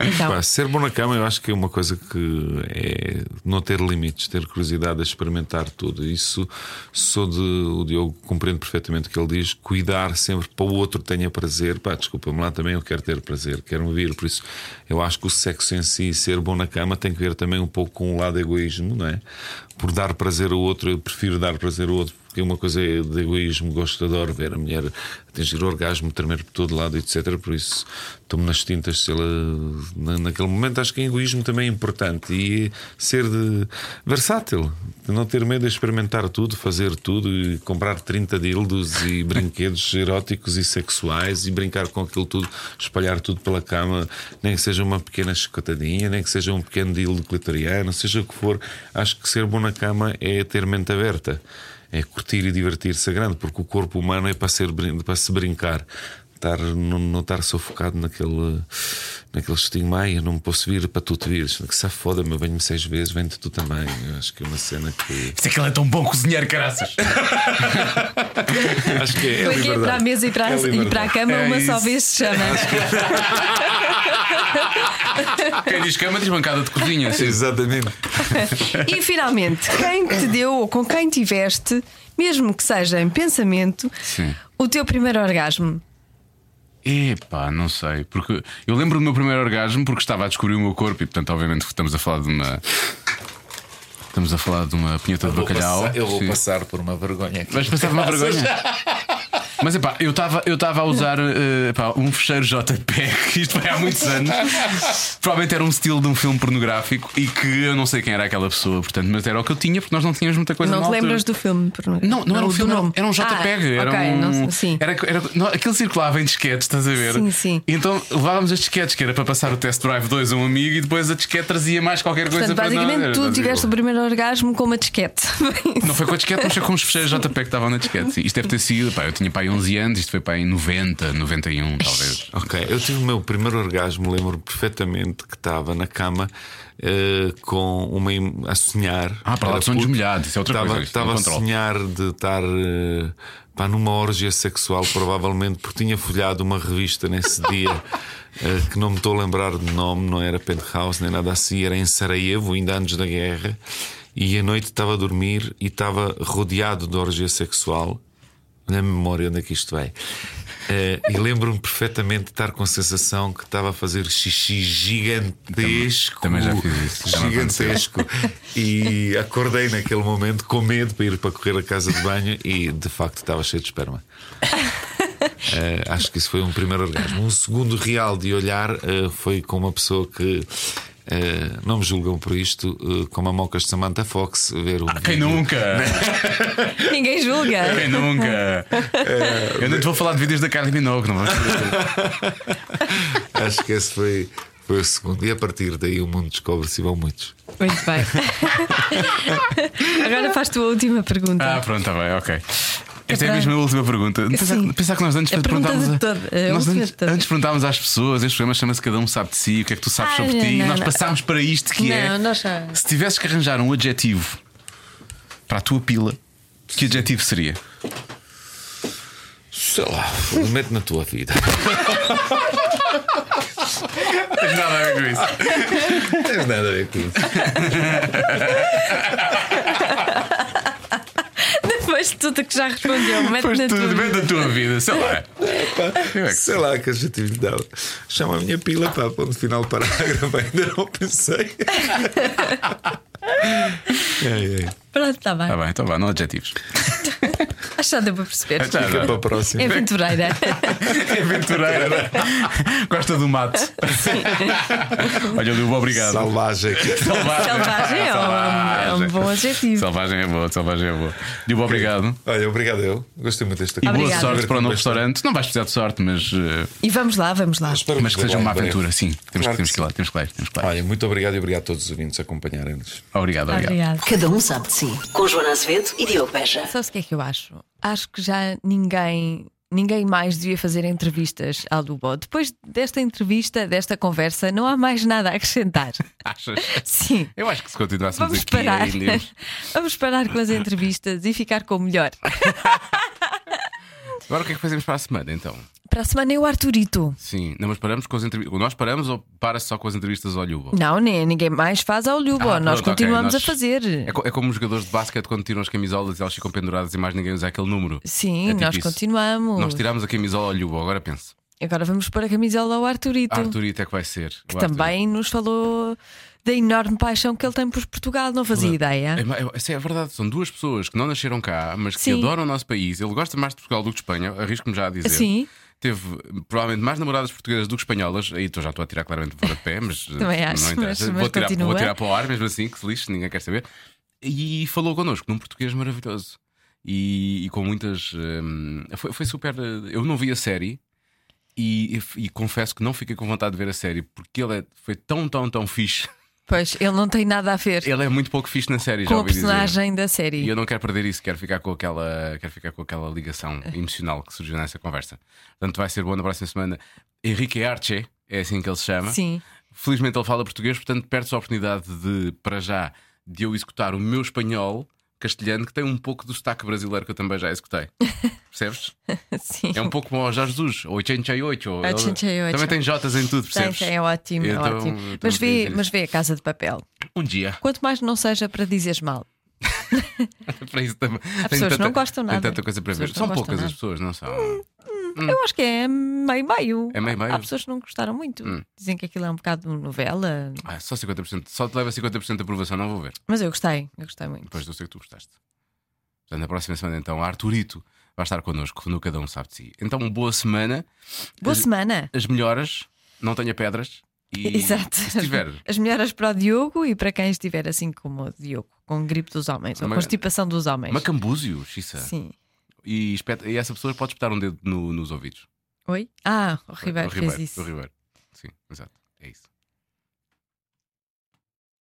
Speaker 3: Então,
Speaker 4: Pá, ser bom na cama, eu acho que é uma coisa que é não ter limites, ter curiosidade a experimentar tudo. Isso sou de. O Diogo compreende perfeitamente o que ele diz: cuidar sempre para o outro tenha prazer. Pá, desculpa-me lá também, eu quero ter prazer, quero me vir. Por isso, eu acho que o sexo em si, ser bom na cama, tem que ver também um pouco com o lado egoísmo, não é? Por dar prazer ao outro, eu prefiro dar prazer ao outro. Porque uma coisa é de egoísmo, gosto, adoro ver a mulher atingir o orgasmo, tremer por todo lado, etc. Por isso, estou-me nas tintas se ela, na- naquele momento. Acho que o egoísmo também é importante e ser de, versátil, de não ter medo de experimentar tudo, fazer tudo e comprar 30 dildos e brinquedos eróticos e sexuais e brincar com aquilo tudo, espalhar tudo pela cama, nem que seja uma pequena chicotadinha, nem que seja um pequeno dildo clitoriano, seja o que for. Acho que ser bom na cama é ter mente aberta é curtir e divertir-se a grande, porque o corpo humano é para, ser, para se brincar. Estar, não, não estar sufocado naquele, naquele estigma, ai, eu não me posso vir para tu te vires. Que se foda-me, eu venho-me seis vezes, vem-te tu também. Eu acho que é uma cena que.
Speaker 2: Isto é que ele é tão bom cozinheiro, caraças.
Speaker 4: Acho que é, é
Speaker 3: é que é
Speaker 4: liberdade.
Speaker 3: para a mesa e para, a-
Speaker 4: É
Speaker 3: e para a cama,
Speaker 2: É
Speaker 3: uma só
Speaker 2: isso.
Speaker 3: vez se chama.
Speaker 2: Quem diz cama diz bancada de cozinha. Sim.
Speaker 4: Exatamente.
Speaker 3: E finalmente, quem te deu ou com quem tiveste, mesmo que seja em pensamento,
Speaker 2: Sim.
Speaker 3: o teu primeiro orgasmo?
Speaker 2: Epá, não sei. Porque eu lembro do meu primeiro orgasmo porque estava a descobrir o meu corpo e, portanto, obviamente, estamos a falar de uma. Estamos a falar de uma punheta de bacalhau.
Speaker 7: passar- eu vou
Speaker 2: Sim.
Speaker 7: passar por uma vergonha aqui.
Speaker 2: Vais passar uma vergonha. Mas epá, eu estava eu estava a usar eh, epá, um fecheiro JPEG, isto foi há muitos anos. Provavelmente era um estilo de um filme pornográfico e que eu não sei quem era aquela pessoa, portanto, mas era o que eu tinha porque nós não tínhamos muita coisa
Speaker 3: não te lembras do filme? por-
Speaker 2: Não, não era um filme,
Speaker 3: nome.
Speaker 2: era um JPEG.
Speaker 3: Ah,
Speaker 2: era
Speaker 3: ok,
Speaker 2: um.
Speaker 3: não- sim.
Speaker 2: Era, era, não, aquilo circulava em disquetes, estás a ver?
Speaker 3: Sim, sim.
Speaker 2: E então levávamos as disquetes, que era para passar o test drive 2 a um amigo e depois a disquete trazia mais qualquer coisa
Speaker 3: Portanto,
Speaker 2: para nós.
Speaker 3: basicamente, tu tiveste o primeiro orgasmo com uma disquete.
Speaker 2: Não foi com a disquete, mas foi com os fecheiros JPEG que estavam na disquete. sim. Isto deve ter sido, pá, eu tinha pá, aí 11 anos, isto foi pá, em 90, 91, talvez.
Speaker 4: Ok, eu tive o meu primeiro orgasmo, lembro perfeitamente que estava na cama eh, com uma a sonhar.
Speaker 2: Ah, para lá de molhados, isso é outra
Speaker 4: Estava-
Speaker 2: coisa,
Speaker 4: Estava a sonhar de estar eh, pá, numa orgia sexual, provavelmente, porque tinha folhado uma revista nesse dia. eh, que não me estou a lembrar de nome, não era Penthouse nem nada assim, era em Sarajevo, ainda antes da guerra. E à noite estava a dormir e estava rodeado de orgia sexual. Na memória onde é que isto vai. Eh, e lembro-me perfeitamente de estar com a sensação que estava a fazer xixi gigantesco.
Speaker 2: Também- também já fiz isso, já
Speaker 4: Gigantesco. E acordei naquele momento com medo para ir para correr a casa de banho e de facto estava cheio de esperma. Eh, acho que isso foi um primeiro orgasmo. Um segundo real de olhar eh, foi com uma pessoa que. Eh, não me julgam por isto, eh, como a mocas de Samantha Fox, ver o.
Speaker 2: Quem
Speaker 4: vídeo.
Speaker 2: nunca?
Speaker 3: Ninguém julga.
Speaker 2: Quem nunca? Eu nem te vou falar de vídeos da Carly Minogue, não vamos
Speaker 4: Acho que esse foi, foi o segundo. E a partir daí o mundo descobre-se e vão muitos.
Speaker 3: Muito bem. Agora faz tu a última pergunta.
Speaker 2: Ah, pronto, está bem, ok. Esta é,
Speaker 3: para-
Speaker 2: mesmo a última pergunta. Pensar, que nós antes
Speaker 3: A
Speaker 2: perguntávamos.
Speaker 3: de toda- a
Speaker 2: nós antes, antes perguntávamos às pessoas, este programa chama-se Cada um sabe de si, o que é que tu sabes
Speaker 3: Ah,
Speaker 2: sobre
Speaker 3: não,
Speaker 2: ti, e
Speaker 3: não,
Speaker 2: nós
Speaker 3: não.
Speaker 2: passámos para isto que é.
Speaker 3: Não, nós já-
Speaker 2: Se tivesses que arranjar um adjetivo para a tua pila, que adjetivo seria?
Speaker 4: Sei lá, mete na tua vida.
Speaker 2: Tens nada a ver com isso.
Speaker 4: Tens nada a ver com isso.
Speaker 3: Depois de tudo que já respondeu, mete
Speaker 2: Pois
Speaker 3: na
Speaker 2: tudo,
Speaker 3: tua
Speaker 2: vem da tua vida, sei lá.
Speaker 4: Sei lá que adjetivo lhe dava. Chama a minha pila, pá, ponto final do parágrafo. Ainda não pensei. ai, ai.
Speaker 3: Pronto, está bem.
Speaker 2: Está bem, então vá, não adjetivos.
Speaker 3: Acho que deu para perceber.
Speaker 2: Já,
Speaker 4: Fica para a próxima.
Speaker 3: É aventureira.
Speaker 2: É aventureira. Gosta do mato. Olha, Liu, obrigado.
Speaker 4: Salvagem.
Speaker 2: Selvagem.
Speaker 3: Selvagem é um, é um bom adjetivo.
Speaker 2: Selvagem é boa, selvagem é boa. Liu, obrigado.
Speaker 4: Olha, obrigado eu. Gostei muito desta
Speaker 2: E boa sorte para o novo restaurante. Não vais precisar de sorte, mas, eh,
Speaker 3: E vamos lá, vamos lá.
Speaker 4: Espero
Speaker 2: mas que seja uma aventura, sim. Temos,
Speaker 4: Claro
Speaker 2: temos
Speaker 4: que
Speaker 2: que ir lá, temos que ir lá, temos que ir lá.
Speaker 4: Olha, muito obrigado e obrigado a todos os ouvintes a acompanharem-nos.
Speaker 2: Obrigado, obrigado.
Speaker 3: Obrigada.
Speaker 1: Cada um sabe de si. Com Joana Azevedo e Diogo Beja.
Speaker 3: Sabe o que é que eu acho? Acho que já ninguém ninguém mais devia fazer entrevistas ao Lubo. Depois desta entrevista, desta conversa, não há mais nada a acrescentar.
Speaker 2: Achas?
Speaker 3: Sim.
Speaker 2: Eu acho que se continuássemos
Speaker 3: Vamos
Speaker 2: aqui
Speaker 3: parar. Vamos parar com as entrevistas e ficar com o melhor.
Speaker 2: Agora o que é que fazemos para a semana então?
Speaker 3: Para a semana é o Arturito.
Speaker 2: Sim, não, mas paramos com as entrevistas. Nós paramos ou para-se só com as entrevistas ao Lubo?
Speaker 3: Não, nem, ninguém mais faz ao Lubo.
Speaker 2: Ah,
Speaker 3: Nós
Speaker 2: pronto,
Speaker 3: continuamos
Speaker 2: nós-
Speaker 3: a fazer.
Speaker 2: É, co- é como os jogadores de basquete quando tiram as camisolas e elas ficam penduradas e mais ninguém usa aquele número.
Speaker 3: Sim,
Speaker 2: É tipo
Speaker 3: nós
Speaker 2: isso.
Speaker 3: continuamos.
Speaker 2: Nós tiramos a camisola ao Lubo, agora penso.
Speaker 3: Agora vamos pôr a camisola ao Arturito.
Speaker 2: Arturito é que vai ser.
Speaker 3: que também nos falou da enorme paixão que ele tem por Portugal. Não fazia ideia.
Speaker 2: É, é, isso é verdade, são duas pessoas que não nasceram cá, mas que
Speaker 3: Sim.
Speaker 2: adoram o nosso país. Ele gosta mais de Portugal do que de Espanha, arrisco-me já a dizer.
Speaker 3: Sim.
Speaker 2: Teve provavelmente mais namoradas portuguesas do que espanholas. Aí estou já estou a tirar claramente fora de pé, mas
Speaker 3: Também acho,
Speaker 2: não interessa.
Speaker 3: mas-
Speaker 2: vou,
Speaker 3: mas
Speaker 2: tirar, vou tirar para o ar mesmo assim, que se lixe, ninguém quer saber. E falou connosco num português maravilhoso. E, e com muitas. hum, foi, foi super. eh, Eu não vi a série. E, e- e confesso que não fiquei com vontade de ver a série porque ele é- foi tão, tão, tão fixe.
Speaker 3: Pois, ele não tem nada a ver
Speaker 2: Ele é muito pouco fixe na série, já
Speaker 3: com a
Speaker 2: ouvi dizer.
Speaker 3: personagem da série.
Speaker 2: E eu não quero perder isso, quero ficar com aquela, quero ficar com aquela ligação emocional que surgiu nessa conversa. Portanto, vai ser bom na próxima semana. Henrique Arce, é assim que ele se chama.
Speaker 3: Sim.
Speaker 2: Felizmente ele fala português, portanto, perde-se a oportunidade de, para já, de eu executar o meu espanhol castelhano, que tem um pouco do sotaque brasileiro que eu também já executei. Percebes?
Speaker 3: Sim.
Speaker 2: É um pouco como o Jorge Jesus, ou 88. ou-
Speaker 3: 88.
Speaker 2: Também tem Jotas em tudo,
Speaker 3: Tem,
Speaker 2: percebes?
Speaker 3: tem, é ótimo, é
Speaker 2: Então,
Speaker 3: ótimo.
Speaker 2: então
Speaker 3: Mas vê,
Speaker 2: dizer
Speaker 3: mas vê a casa de papel.
Speaker 2: Um dia.
Speaker 3: Quanto mais não seja para dizeres mal.
Speaker 2: para isso também. Há
Speaker 3: pessoas que não gostam nada.
Speaker 2: Tem tanta coisa para ver. São poucas
Speaker 3: gostam
Speaker 2: as pessoas, não são?
Speaker 3: Eu acho que é meio-meio.
Speaker 2: É meio-meio?
Speaker 3: Há pessoas que não gostaram muito.
Speaker 2: Hum.
Speaker 3: Dizem que aquilo é um bocado novela.
Speaker 2: Ah, só 50%. Só te leva 50% de aprovação, não vou ver.
Speaker 3: Mas eu gostei, eu gostei muito.
Speaker 2: Depois eu sei que tu gostaste. Portanto, na próxima semana, então, Arturito vai estar connosco no Cada Um Sabe de Si. Então, boa semana.
Speaker 3: Boa
Speaker 2: as,
Speaker 3: semana.
Speaker 2: As melhoras, não tenha pedras. E,
Speaker 3: Exato.
Speaker 2: Se tiver.
Speaker 3: As melhoras para o Diogo e para quem estiver assim como o Diogo, com gripe dos homens, ou
Speaker 2: Uma-
Speaker 3: constipação dos homens.
Speaker 2: Macambúzio, Xissa.
Speaker 3: Sim.
Speaker 2: E, espeta- e essa pessoa pode espetar um dedo no- nos ouvidos.
Speaker 3: Oi? Ah, o Ribeiro,
Speaker 2: o Ribeiro,
Speaker 3: fez isso.
Speaker 2: O Ribeiro. Sim, exato. É isso.